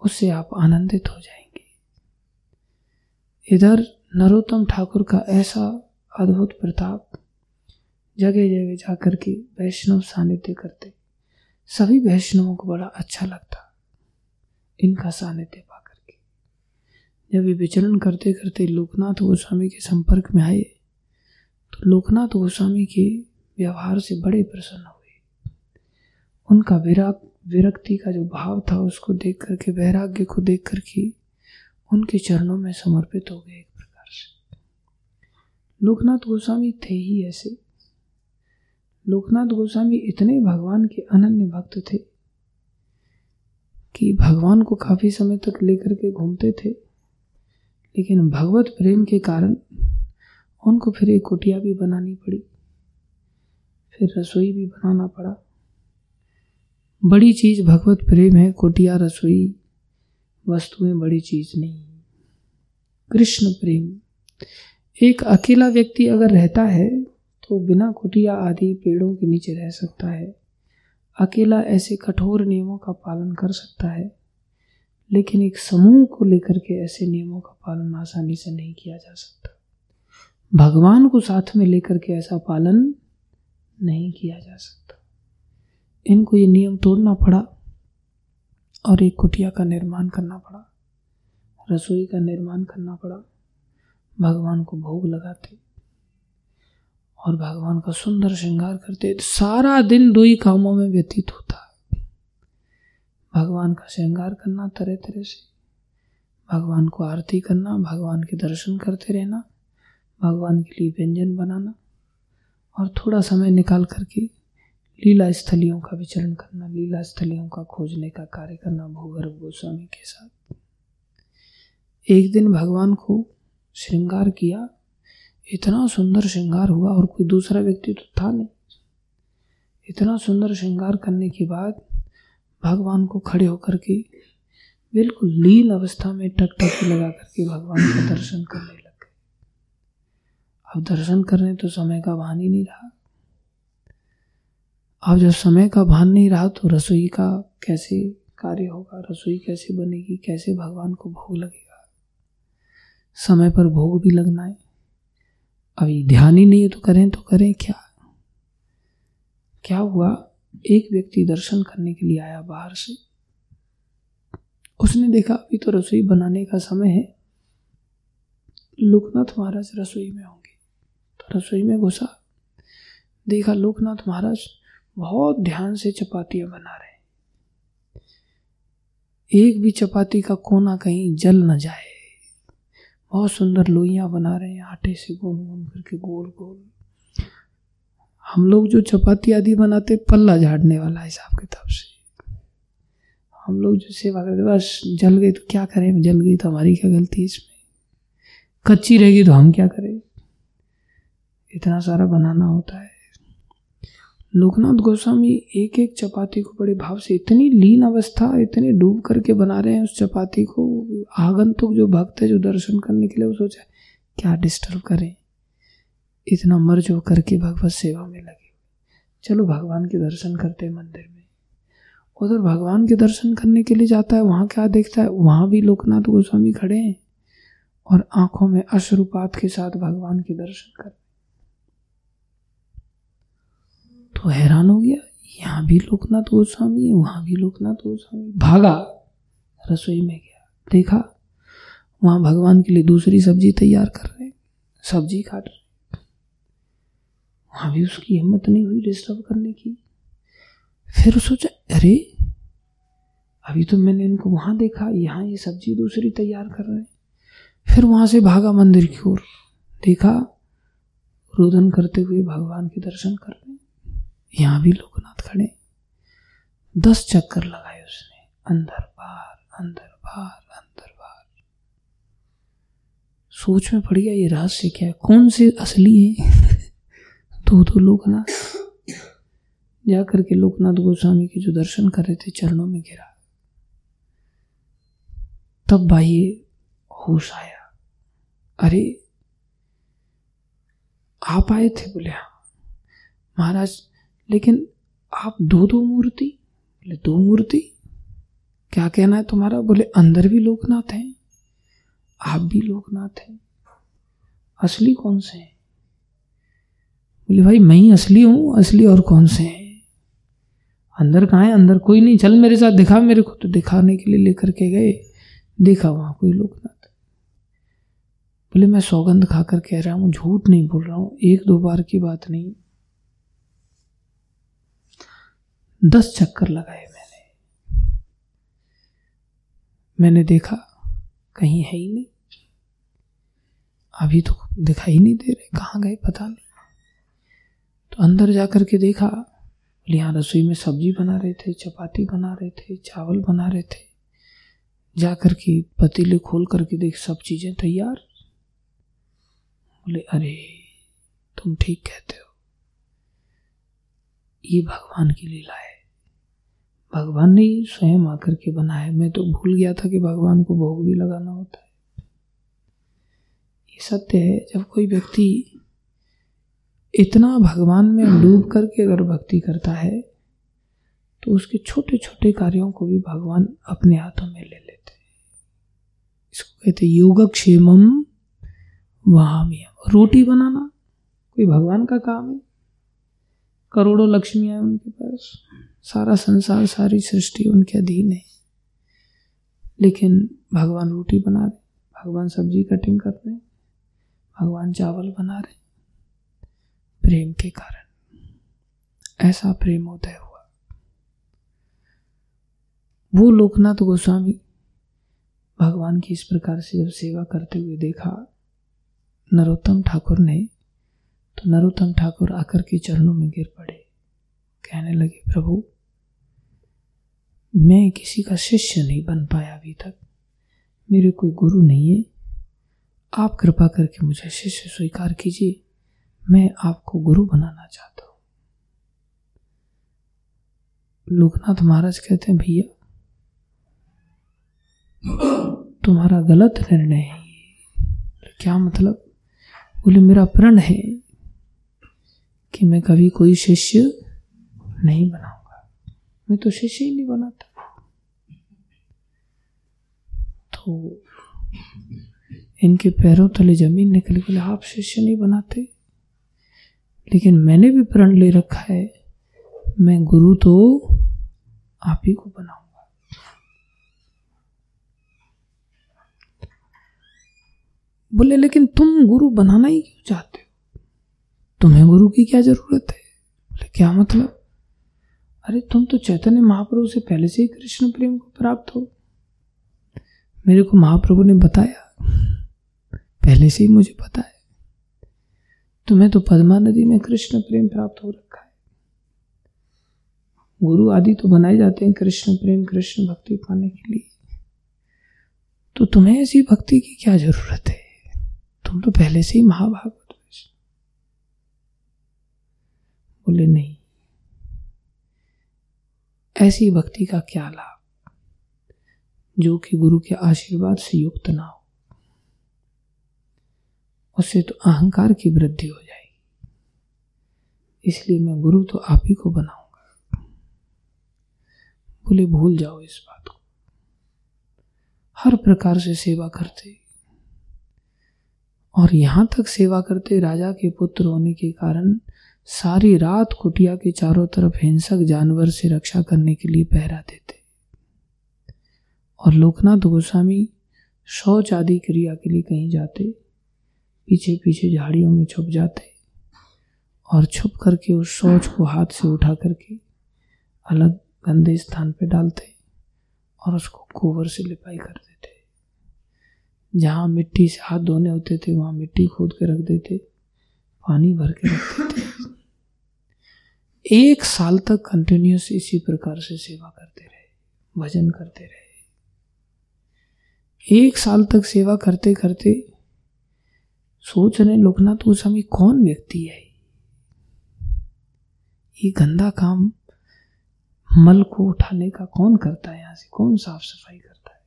उससे आप आनंदित हो जाएँगे। इधर नरोत्तम ठाकुर का ऐसा अद्भुत प्रताप जगह जगह जाकर के वैष्णव सानिध्य करते। सभी वैष्णवों को बड़ा अच्छा लगता। इनका सानिध्य जब ये विचरण करते करते लोकनाथ गोस्वामी के संपर्क में आए तो लोकनाथ गोस्वामी के व्यवहार से बड़े प्रसन्न हुए। उनका विराग, विरक्ति का जो भाव था, उसको देख करके, वैराग्य को देख करके उनके चरणों में समर्पित हो गए एक प्रकार से। लोकनाथ गोस्वामी थे ही ऐसे। लोकनाथ गोस्वामी इतने भगवान के अनन्य भक्त थे कि भगवान को काफ़ी समय तक लेकर के घूमते थे। लेकिन भगवत प्रेम के कारण उनको फिर एक कुटिया भी बनानी पड़ी। फिर रसोई भी बनाना पड़ा। बड़ी चीज़ भगवत प्रेम है, कुटिया, रसोई, वस्तुएँ बड़ी चीज़ नहीं। कृष्ण प्रेम। एक अकेला व्यक्ति अगर रहता है तो बिना कुटिया आदि पेड़ों के नीचे रह सकता है। अकेला ऐसे कठोर नियमों का पालन कर सकता है। लेकिन एक समूह को लेकर के ऐसे नियमों का पालन आसानी से नहीं किया जा सकता। भगवान को साथ में लेकर के ऐसा पालन नहीं किया जा सकता। इनको ये नियम तोड़ना पड़ा और एक कुटिया का निर्माण करना पड़ा, रसोई का निर्माण करना पड़ा। भगवान को भोग लगाते और भगवान का सुंदर श्रृंगार करते। सारा दिन दो ही कामों में व्यतीत होता। भगवान का श्रृंगार करना तरह तरह से। भगवान को आरती करना, भगवान के दर्शन करते रहना, भगवान के लिए व्यंजन बनाना और थोड़ा समय निकाल करके लीला स्थलियों का विचरण करना, लीला स्थलियों का खोजने का कार्य करना, भूगर्भ गोस्वामी के साथ। एक दिन भगवान को श्रृंगार किया, इतना सुंदर श्रृंगार हुआ और कोई दूसरा व्यक्ति तो था नहीं। इतना सुंदर श्रृंगार करने के बाद भगवान को खड़े होकर के बिल्कुल लील अवस्था में टकटकी लगा करके भगवान का दर्शन करने लग गए। अब दर्शन करने तो समय का भान ही नहीं रहा। अब जब समय का भान नहीं रहा तो रसोई का कैसे कार्य होगा, रसोई कैसे बनेगी, कैसे भगवान को भोग लगेगा? समय पर भोग भी लगना है। अभी ध्यान ही नहीं है तो करें तो करें क्या? क्या हुआ? एक व्यक्ति दर्शन करने के लिए आया बाहर से। उसने देखा अभी तो रसोई बनाने का समय है। लोकनाथ महाराज रसोई में होंगे। तो रसोई में घुसा। देखा लोकनाथ महाराज बहुत ध्यान से चपातियाँ बना रहे एक भी चपाती का कोना कहीं जल न जाए। बहुत सुंदर लोइयाँ बना रहे हैं, आटे से गोल गोल करके गोल गोल हम लोग जो चपाती आदि बनाते, पल्ला झाड़ने वाला हिसाब किताब से। हम लोग जो सेवा करते, बस जल गई तो क्या करें? जल गई तो हमारी क्या गलती है इसमें? कच्ची रहेगी तो हम क्या करें? इतना सारा बनाना होता है। लोकनाथ गोस्वामी एक एक चपाती को बड़े भाव से इतनी लीन अवस्था, इतनी डूब करके बना रहे हैं उस चपाती को। आगंतुक जो भक्त है, जो दर्शन करने के लिए वो सोचा, क्या डिस्टर्ब करें? इतना मर्ज हो करके भगवत सेवा में लगे। चलो भगवान के दर्शन करते हैं मंदिर में। उधर भगवान के दर्शन करने के लिए जाता है, वहाँ क्या देखता है? वहाँ भी लोकनाथ गोस्वामी खड़े हैं और आँखों में अश्रुपात के साथ भगवान के दर्शन कर तो हैरान हो गया, यहाँ भी लोकनाथ गोस्वामी है, वहाँ भी लोकनाथ गोस्वामी। भागा, रसोई में गया, देखा, वहाँ भगवान के लिए दूसरी सब्ज़ी तैयार कर रहे हैं, सब्ज़ी काट रहे वहाँ भी उसकी हिम्मत नहीं हुई डिस्टर्ब करने की। फिर सोचा, अरे, अभी तो मैंने इनको वहाँ देखा, यहाँ ये सब्ज़ी दूसरी तैयार कर रहे हैं। फिर वहाँ से भागा मंदिर की ओर, देखा, रोदन करते हुए भगवान के दर्शन कर रहे यहाँ भी लोकनाथ खड़े दस चक्कर लगाए उसने, अंदर बाहर अंदर बाहर अंदर बाहर। सोच में पड़ गया, ये रहस्य क्या है? कौन से असली है? दो दो लोकनाथ। जाकर के लोकनाथ गोस्वामी के जो दर्शन कर रहे थे, चरणों में गिरा। तब भाई होश आया। अरे, आप आए थे बोले हाँ। महाराज, लेकिन आप दो दो मूर्ति? बोले, दो मूर्ति? क्या कहना है तुम्हारा? बोले, अंदर भी लोकनाथ हैं, आप भी लोकनाथ हैं। असली कौन से हैं? बोले, भाई, मैं ही असली हूँ, असली और कौन से हैं? अंदर कहाँ है? अंदर कोई नहीं। चल मेरे साथ, दिखा मेरे को। तो दिखाने के लिए लेकर के गए। देखा वहाँ कोई लोग ना बोले, मैं सौगंध खाकर कह रहा हूँ, झूठ नहीं बोल रहा हूँ। एक दो बार की बात नहीं। दस चक्कर लगाए मैंने। मैंने देखा, कहीं है ही नहीं। अभी तो दिखाई नहीं दे रहे। कहाँ गए? पता नहीं। अंदर जाकर के देखा, बोले, यहाँ रसोई में सब्ज़ी बना रहे थे, चपाती बना रहे थे, चावल बना रहे थे। जाकर के पतीले खोल करके देख, सब चीज़ें तैयार। बोले, अरे, तुम ठीक कहते हो। ये भगवान की लीला है। भगवान ने स्वयं आकर के बनाया। मैं तो भूल गया था कि भगवान को भोग भी लगाना होता है। ये सत्य है, जब कोई व्यक्ति इतना भगवान में डूब करके अगर भक्ति करता है तो उसके छोटे छोटे कार्यों को भी भगवान अपने हाथों में ले लेते हैं। इसको कहते योगक्षेमम वहामियम। रोटी बनाना कोई भगवान का काम है? करोड़ों लक्ष्मियाँ उनके पास। सारा संसार, सारी सृष्टि उनके अधीन है। लेकिन भगवान रोटी बना रहे भगवान सब्ज़ी कटिंग कर रहे भगवान चावल बना रहे प्रेम के कारण। ऐसा प्रेम उदय हुआ। वो लोकनाथ गोस्वामी भगवान की इस प्रकार से जब सेवा करते हुए देखा, नरोत्तम ठाकुर ने तो नरोत्तम ठाकुर आकर के चरणों में गिर पड़े। कहने लगे, प्रभु, मैं किसी का शिष्य नहीं बन पाया अभी तक। मेरे कोई गुरु नहीं है। आप कृपा करके मुझे शिष्य स्वीकार कीजिए। मैं आपको गुरु बनाना चाहता हूँ। लोकनाथ महाराज कहते हैं, भैया, तुम्हारा गलत निर्णय है क्या मतलब? बोले, मेरा प्रण है कि मैं कभी कोई शिष्य नहीं बनाऊँगा। मैं तो शिष्य ही नहीं बनाता। तो इनके पैरों तले ज़मीन निकल, बोले, आप शिष्य नहीं बनाते? लेकिन मैंने भी प्रण ले रखा है। मैं गुरु तो आप ही को बनाऊँगा। बोले, लेकिन तुम गुरु बनाना ही क्यों चाहते हो? तुम्हें गुरु की क्या ज़रूरत है? बोले, क्या मतलब? अरे, तुम तो चैतन्य महाप्रभु से पहले से ही कृष्ण प्रेम को प्राप्त हो। मेरे को महाप्रभु ने बताया। पहले से ही मुझे पता है। तुम्हें तो पद्मा नदी में कृष्ण प्रेम प्राप्त हो रखा है। गुरु आदि तो बनाए जाते हैं कृष्ण प्रेम, कृष्ण भक्ति पाने के लिए। तो तुम्हें ऐसी भक्ति की क्या ज़रूरत है? तुम तो पहले से ही महाभागवत बोले, नहीं। ऐसी भक्ति का क्या लाभ? जो कि गुरु के आशीर्वाद से युक्त ना हो। उससे तो अहंकार की वृद्धि हो जाएगी। इसलिए मैं गुरु तो आप ही को बनाऊँगा। बोले भूल जाओ इस बात को। हर प्रकार से सेवा करते। और यहाँ तक सेवा करते राजा के पुत्र होने के कारण सारी रात कुटिया के चारों तरफ़ हिंसक जानवर से रक्षा करने के लिए पहरा देते। और लोकनाथ गोस्वामी शौच आदि क्रिया के लिए कहीं जाते। पीछे पीछे झाड़ियों में छुप जाते और छुप करके उस शौच को हाथ से उठा करके अलग गंदे स्थान पर डालते और उसको गोबर से लिपाई कर देते। जहाँ मिट्टी से हाथ धोने होते थे, वहाँ मिट्टी खोद के रख देते, पानी भर के रख देते। एक साल तक कंटिन्यूस इसी प्रकार से सेवा करते रहे, भजन करते रहे। एक साल तक सेवा करते करते सोच रहे लोकनाथ गोस्वामी कौन व्यक्ति है? ये गंदा काम मल को उठाने का कौन करता है? यहाँ से कौन साफ़ सफ़ाई करता है?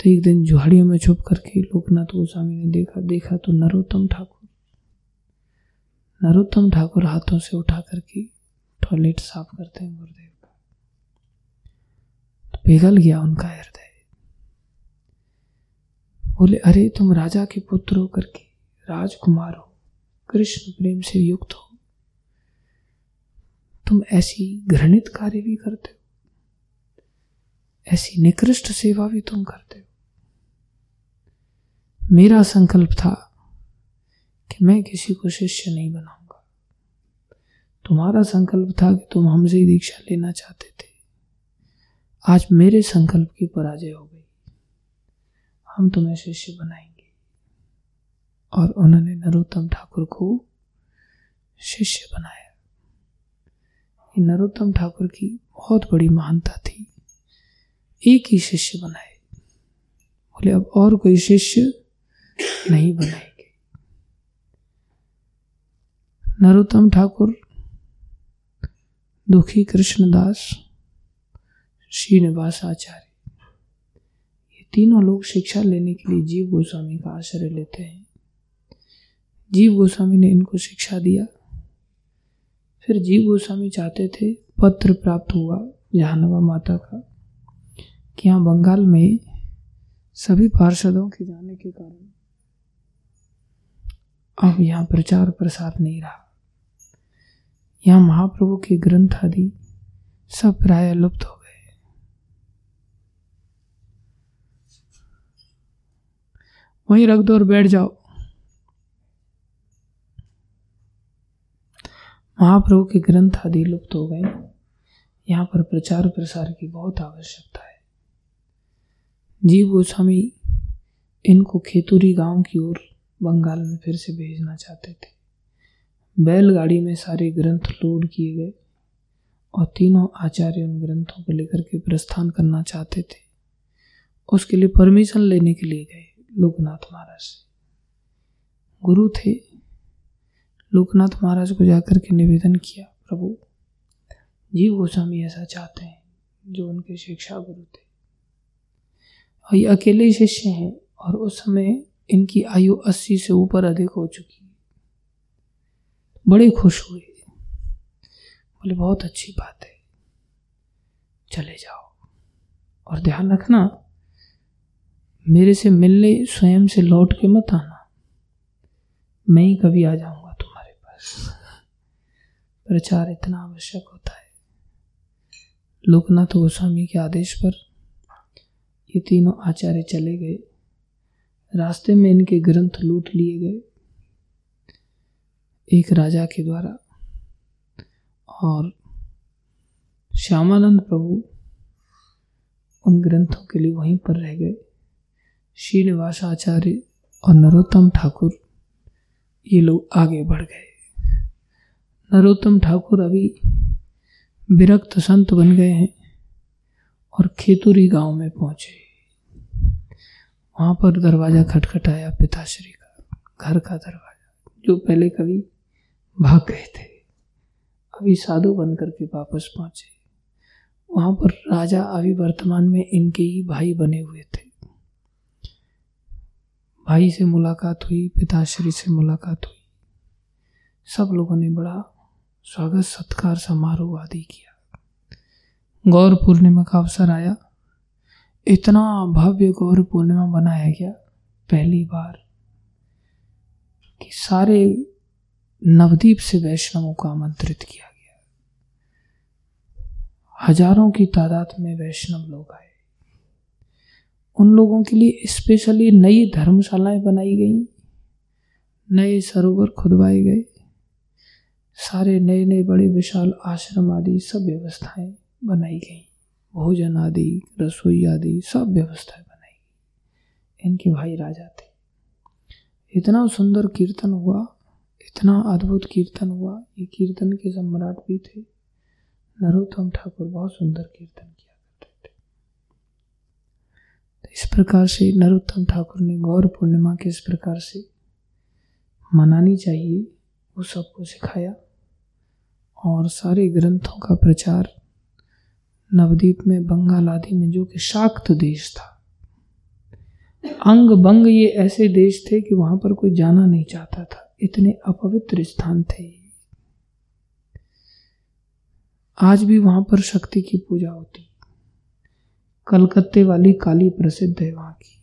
तो एक दिन जुहाड़ियों में छुप करके लोकनाथ गोस्वामी ने देखा देखा तो नरोत्तम ठाकुर। नरोत्तम ठाकुर हाथों से उठा करके टॉयलेट साफ़ करते हैं गुरुदेव का। तो पिघल गया उनका हृदय। बोले, अरे, तुम राजा के पुत्र हो करके राजकुमार हो। कृष्ण प्रेम से युक्त हो। तुम ऐसी घृणित कार्य भी करते हो। ऐसी निकृष्ट सेवा भी तुम करते हो। मेरा संकल्प था कि मैं किसी को शिष्य नहीं बनाऊँगा। तुम्हारा संकल्प था कि तुम हमसे दीक्षा लेना चाहते थे। आज मेरे संकल्प की पराजय हो गई। हम तुम्हें शिष्य बनाएँगे। और उन्होंने नरोत्तम ठाकुर को शिष्य बनाया। नरोत्तम ठाकुर की बहुत बड़ी महानता थी। एक ही शिष्य बनाए। बोले, अब और कोई शिष्य नहीं बनाएँगे। नरोत्तम ठाकुर, दुखी कृष्णदास श्रीनिवास आचार्य ये तीनों लोग शिक्षा लेने के लिए जीव गोस्वामी का आश्रय लेते हैं। जीव गोस्वामी ने इनको शिक्षा दिया। फिर जीव गोस्वामी चाहते थे पत्र प्राप्त हुआ जहानवा माता का, कि यहाँ बंगाल में सभी पार्षदों के जाने के कारण अब यहाँ प्रचार प्रसार नहीं रहा। यहाँ महाप्रभु के ग्रंथ आदि सब प्राय लुप्त हो गए वहीं रख दो और बैठ जाओ। महाप्रभु के ग्रंथ आदि लुप्त हो गए। यहाँ पर प्रचार प्रसार की बहुत आवश्यकता है। जीव गोस्वामी इनको खेतुरी गाँव की ओर बंगाल में फिर से भेजना चाहते थे। बैलगाड़ी में सारे ग्रंथ लोड किए गए और तीनों आचार्य उन ग्रंथों को लेकर के प्रस्थान करना चाहते थे। उसके लिए परमिशन लेने के लिए गए। लोकनाथ महाराज गुरु थे। लोकनाथ महाराज को जाकर के निवेदन किया, प्रभु, जीव गोस्वामी ऐसा चाहते हैं, जो उनके शिक्षा गुरु थे। और ये अकेले शिष्य हैं, और उस समय इनकी आयु अस्सी से ऊपर अधिक हो चुकी बड़े खुश हुए। बोले, बहुत अच्छी बात है। चले जाओ। और ध्यान रखना मेरे से मिलने स्वयं से लौट के मत आना। मैं ही कभी आ जाऊँगा तुम्हारे पास। प्रचार इतना आवश्यक होता है। लोकनाथ गोस्वामी के आदेश पर ये तीनों आचार्य चले गए। रास्ते में इनके ग्रंथ लूट लिए गए। एक राजा के द्वारा और श्यामानंद प्रभु उन ग्रंथों के लिए वहीं पर रह गए। श्रीनिवास आचार्य और नरोत्तम ठाकुर ये लोग आगे बढ़ गए। नरोत्तम ठाकुर अभी विरक्त संत बन गए हैं और खेतुरी गाँव में पहुँचे। वहाँ पर दरवाज़ा खटखटाया पिताश्री का, घर का दरवाज़ा, जो पहले कभी भाग गए थे। अभी साधु बन करके वापस पहुँचे। वहाँ पर राजा अभी वर्तमान में इनके ही भाई बने हुए थे। भाई से मुलाकात हुई, पिताश्री से मुलाकात हुई। सब लोगों ने बड़ा स्वागत सत्कार समारोह आदि किया। गौर पूर्णिमा का अवसर आया। इतना भव्य गौर पूर्णिमा बनाया गया पहली बार कि सारे नवदीप से वैष्णवों को आमंत्रित किया गया। हज़ारों की तादाद में वैष्णव लोग आए। उन लोगों के लिए स्पेशली नई धर्मशालाएँ बनाई गई, नए सरोवर खुदवाए गए, सारे नए नए बड़े विशाल आश्रम आदि सब व्यवस्थाएँ बनाई गई। भोजन आदि, रसोई आदि सब व्यवस्थाएँ बनाई गई। इनके भाई राजा थे। इतना सुंदर कीर्तन हुआ, इतना अद्भुत कीर्तन हुआ, ये कीर्तन के सम्राट भी थे। नरोत्तम ठाकुर, बहुत सुंदर कीर्तन किया। इस प्रकार से नरोत्तम ठाकुर ने गौर पूर्णिमा के इस प्रकार से मनानी चाहिए, वो सबको सिखाया। और सारे ग्रंथों का प्रचार नवद्वीप में, बंगाल आदि में, जो कि शाक्त देश था। अंग बंग ये ऐसे देश थे कि वहाँ पर कोई जाना नहीं चाहता था। इतने अपवित्र स्थान थे। आज भी वहाँ पर शक्ति की पूजा होती। कलकत्ते वाली काली प्रसिद्ध है वहाँ की।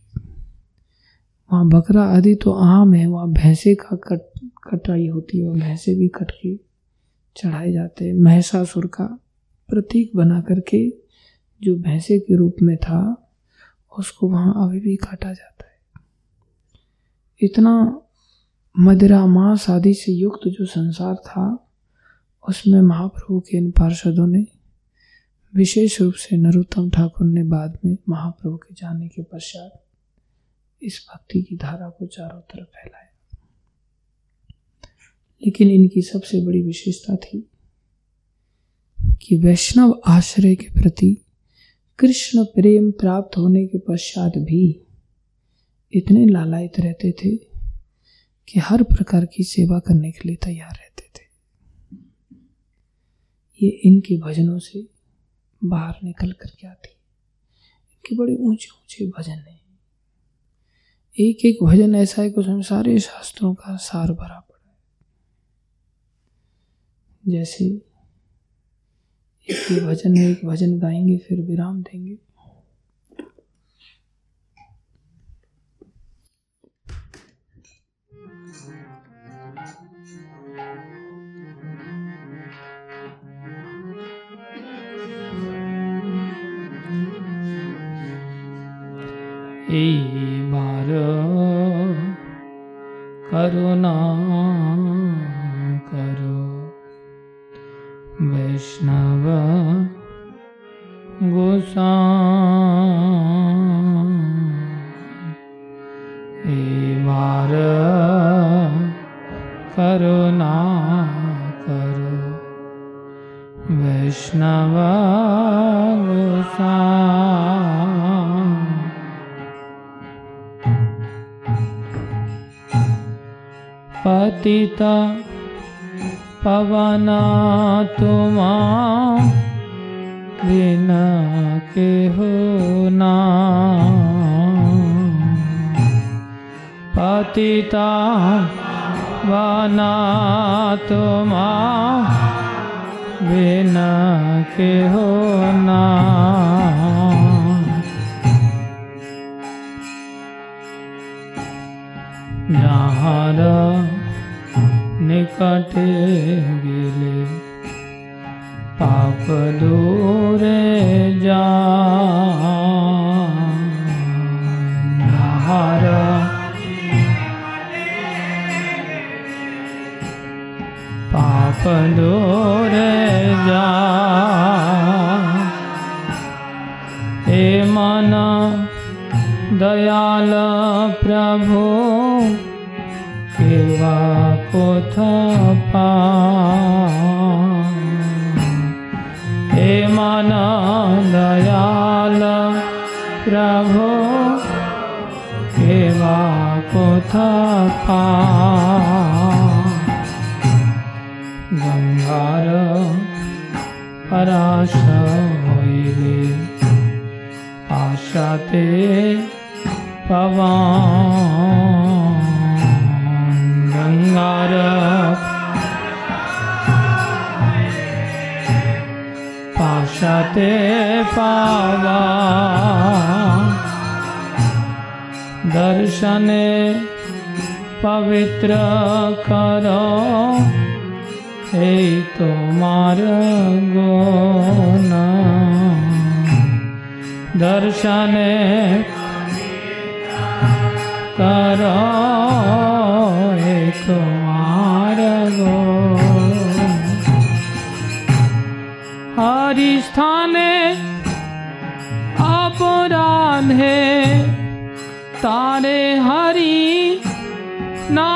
वहाँ बकरा आदि तो आम है, वहाँ भैंसे का कट, कटाई होती है और भैंसे भी कट के चढ़ाए जाते हैं। महसासुर का प्रतीक बना करके जो भैंसे के रूप में था, उसको वहाँ अभी भी काटा जाता है। इतना मदिरा मांस आदि से युक्त जो संसार था, उसमें महाप्रभु के इन पार्षदों ने विशेष रूप से नरोत्तम ठाकुर ने बाद में महाप्रभु के जाने के पश्चात इस भक्ति की धारा को चारों तरफ़ फैलाया। लेकिन इनकी सबसे बड़ी विशेषता थी कि वैष्णव आश्रय के प्रति कृष्ण प्रेम प्राप्त होने के पश्चात भी इतने लालायित रहते थे कि हर प्रकार की सेवा करने के लिए तैयार रहते थे। ये इनके भजनों से बाहर निकल कर के आती। इनके बड़े ऊँचे ऊँचे भजन हैं। एक एक भजन ऐसा है कि उसमें सारे शास्त्रों का सार भरा पड़ा है। जैसे एक भजन है एक भजन गाएँगे, फिर विराम देंगे। बार करुणा करो वैष्णव गोसा पतिता पवना तुमा बिना के हो ना। पतिता बना तुमा बिना के हो ना निकटे गिले पाप दूर जा पाप दूर जा हे मन दयाल प्रभु सेवा কোথা পা হে মানা দয়াল প্রভু হেবা কোথা পা গঙ্গার পরাশ হইলে আশাতে পবা गंगार पाशाते पावा दर्शने पवित्र करो। हे तुम्हार गुण दर्शने करो। तुम्हारा गो हरि स्थाने अपराधे तारे हरि ना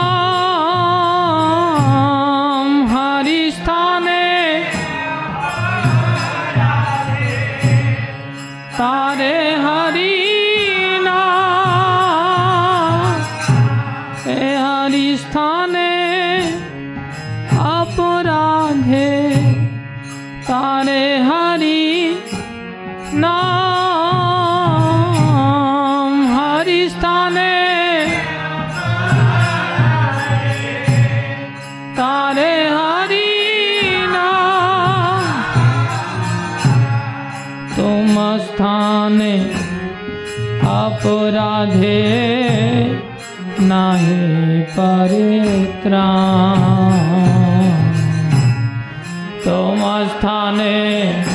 परित्रा तुम स्थाने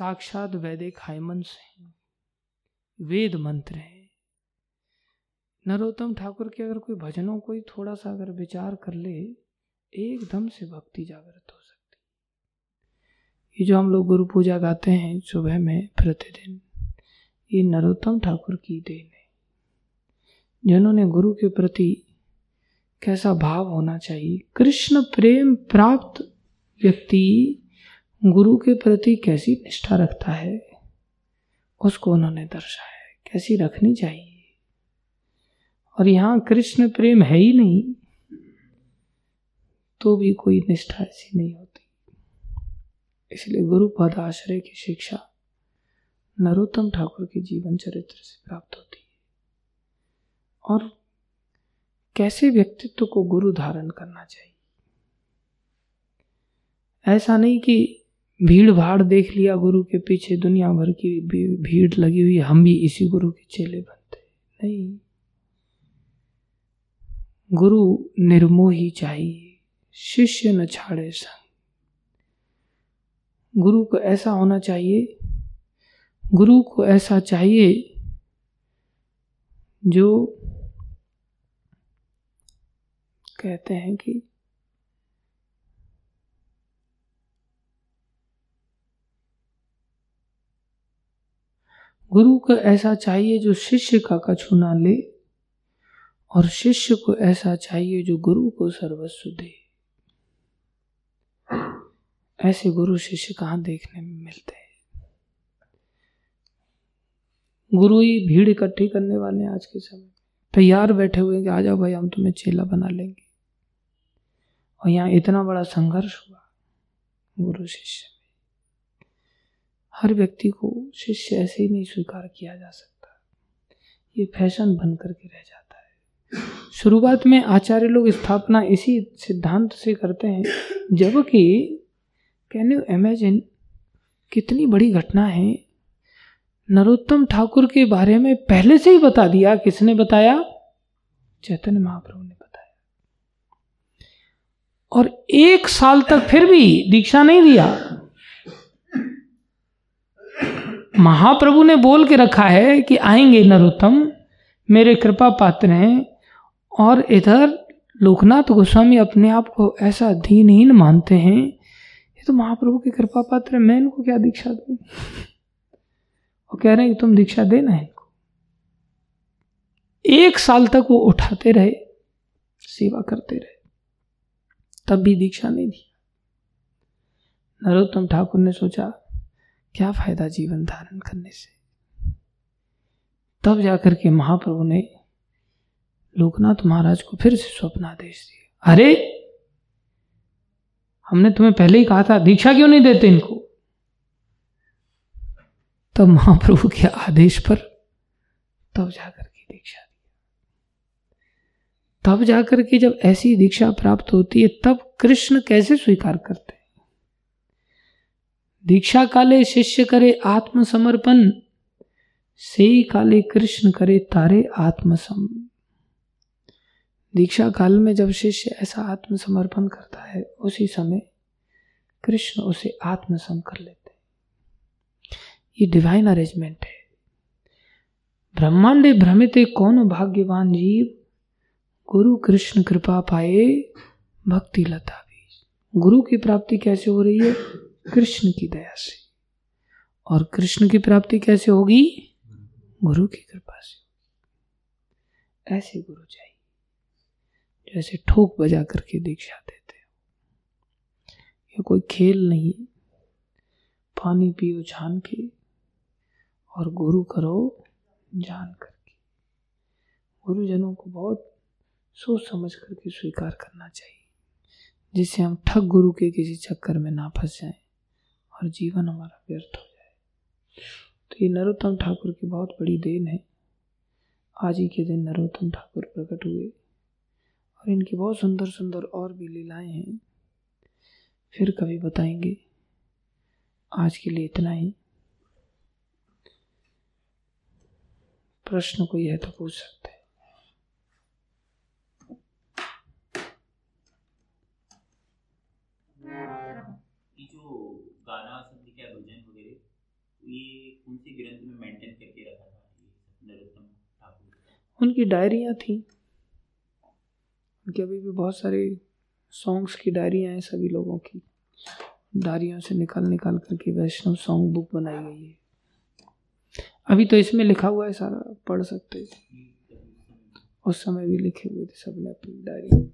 साक्षात वैदिक हाइमंस हैं। वेद मंत्र हैं। नरोत्तम ठाकुर के अगर कोई भजनों को ही थोड़ा सा अगर विचार कर ले, एकदम से भक्ति जागृत हो सकती। ये जो हम लोग गुरु पूजा गाते हैं सुबह में, प्रतिदिन, ये नरोत्तम ठाकुर की देन है। जिन्होंने गुरु के प्रति कैसा भाव होना चाहिए, कृष्ण प्रेम प्राप्त व्यक्ति गुरु के प्रति कैसी निष्ठा रखता है, उसको उन्होंने दर्शाया कैसी रखनी चाहिए। और यहाँ कृष्ण प्रेम है ही नहीं तो भी कोई निष्ठा ऐसी नहीं होती। इसलिए गुरु पद आश्रय की शिक्षा नरोत्तम ठाकुर के जीवन चरित्र से प्राप्त होती है। और कैसे व्यक्तित्व को गुरु धारण करना चाहिए? ऐसा नहीं कि भीड़ भाड़ देख लिया गुरु के पीछे, दुनिया भर की भीड़ लगी हुई, हम भी इसी गुरु के चेले बनते। नहीं। गुरु निर्मोही चाहिए, शिष्य न छाड़े संग। गुरु को ऐसा होना चाहिए, गुरु को ऐसा चाहिए, जो कहते हैं कि गुरु को ऐसा चाहिए जो शिष्य का कछु ना ले और शिष्य को ऐसा चाहिए जो गुरु को सर्वस्व दे। ऐसे गुरु शिष्य कहाँ देखने में मिलते हैं? गुरु ही भीड़ इकट्ठी करने वाले हैं आज के समय। तैयार बैठे हुए कि आ जाओ भाई, हम तुम्हें चेला बना लेंगे। और यहाँ इतना बड़ा संघर्ष हुआ गुरु शिष्य हर व्यक्ति को शिष्य ऐसे ही नहीं स्वीकार किया जा सकता। ये फ़ैशन बन करके रह जाता है। शुरुआत में आचार्य लोग स्थापना इसी सिद्धांत से करते हैं जबकि कैन यू इमेजिन कितनी बड़ी घटना है? नरोत्तम ठाकुर के बारे में पहले से ही बता दिया। किसने बताया? चैतन्य महाप्रभु ने बताया। और एक साल तक फिर भी दीक्षा नहीं दिया। महाप्रभु ने बोल के रखा है कि आएँगे नरोत्तम, मेरे कृपा पात्र हैं, और इधर लोकनाथ गोस्वामी अपने आप को ऐसा दीनहीन मानते हैं। ये तो महाप्रभु की कृपा पात्र है, मैं इनको क्या दीक्षा दू? वो कह रहे हैं कि तुम दीक्षा देना है इनको। एक साल तक वो उठाते रहे, सेवा करते रहे, तब भी दीक्षा नहीं दी। नरोत्तम ठाकुर ने सोचा क्या फ़ायदा जीवन धारण करने से? तब जाकर के महाप्रभु ने लोकनाथ महाराज को फिर से स्वप्न आदेश दिया अरे! हमने तुम्हें पहले ही कहा था, दीक्षा क्यों नहीं देते इनको? तब महाप्रभु के आदेश पर तब जाकर के दीक्षा तब जाकर के जब ऐसी दीक्षा प्राप्त होती है, तब कृष्ण कैसे स्वीकार करते? दीक्षा काले शिष्य करे आत्मसमर्पण, से काले कृष्ण करे तारे आत्मसम। दीक्षा काल में जब शिष्य ऐसा आत्मसमर्पण करता है, उसी समय कृष्ण उसे आत्मसम कर लेते ये डिवाइन अरेंजमेंट है। ब्रह्मांडे भ्रमित कौन भाग्यवान जीव, गुरु कृष्ण कृपा पाए, भक्ति लता भी। गुरु की प्राप्ति कैसे हो रही है? कृष्ण की दया से। और कृष्ण की प्राप्ति कैसे होगी? गुरु की कृपा से ऐसे गुरु चाहिए, जैसे ठोक बजा करके दीक्षा देते ये कोई खेल नहीं, पानी पियो छान के और गुरु करो जान करके। गुरुजनों को बहुत सोच समझ करके स्वीकार करना चाहिए, जिससे हम ठग गुरु के किसी चक्कर में ना फंस जाएँ। और जीवन हमारा व्यर्थ हो जाए। तो ये नरोत्तम ठाकुर की बहुत बड़ी देन है। आज ही के दिन नरोत्तम ठाकुर प्रकट हुए और इनकी बहुत सुंदर सुंदर और भी लीलाएँ हैं। फिर कभी बताएँगे, आज के लिए इतना ही। प्रश्न कोई है तो पूछ सकते हैं। उनकी डायरियाँ थी। उनके अभी भी बहुत सारे सॉन्ग्स की डायरियाँ हैं सभी लोगों की। डायरियों से निकाल निकाल करके वैष्णव सॉन्ग बुक बनाई गई है। अभी तो इसमें लिखा हुआ है सारा, पढ़ सकते थे उस समय भी लिखे हुए थे सब सबने अपनी डायरी।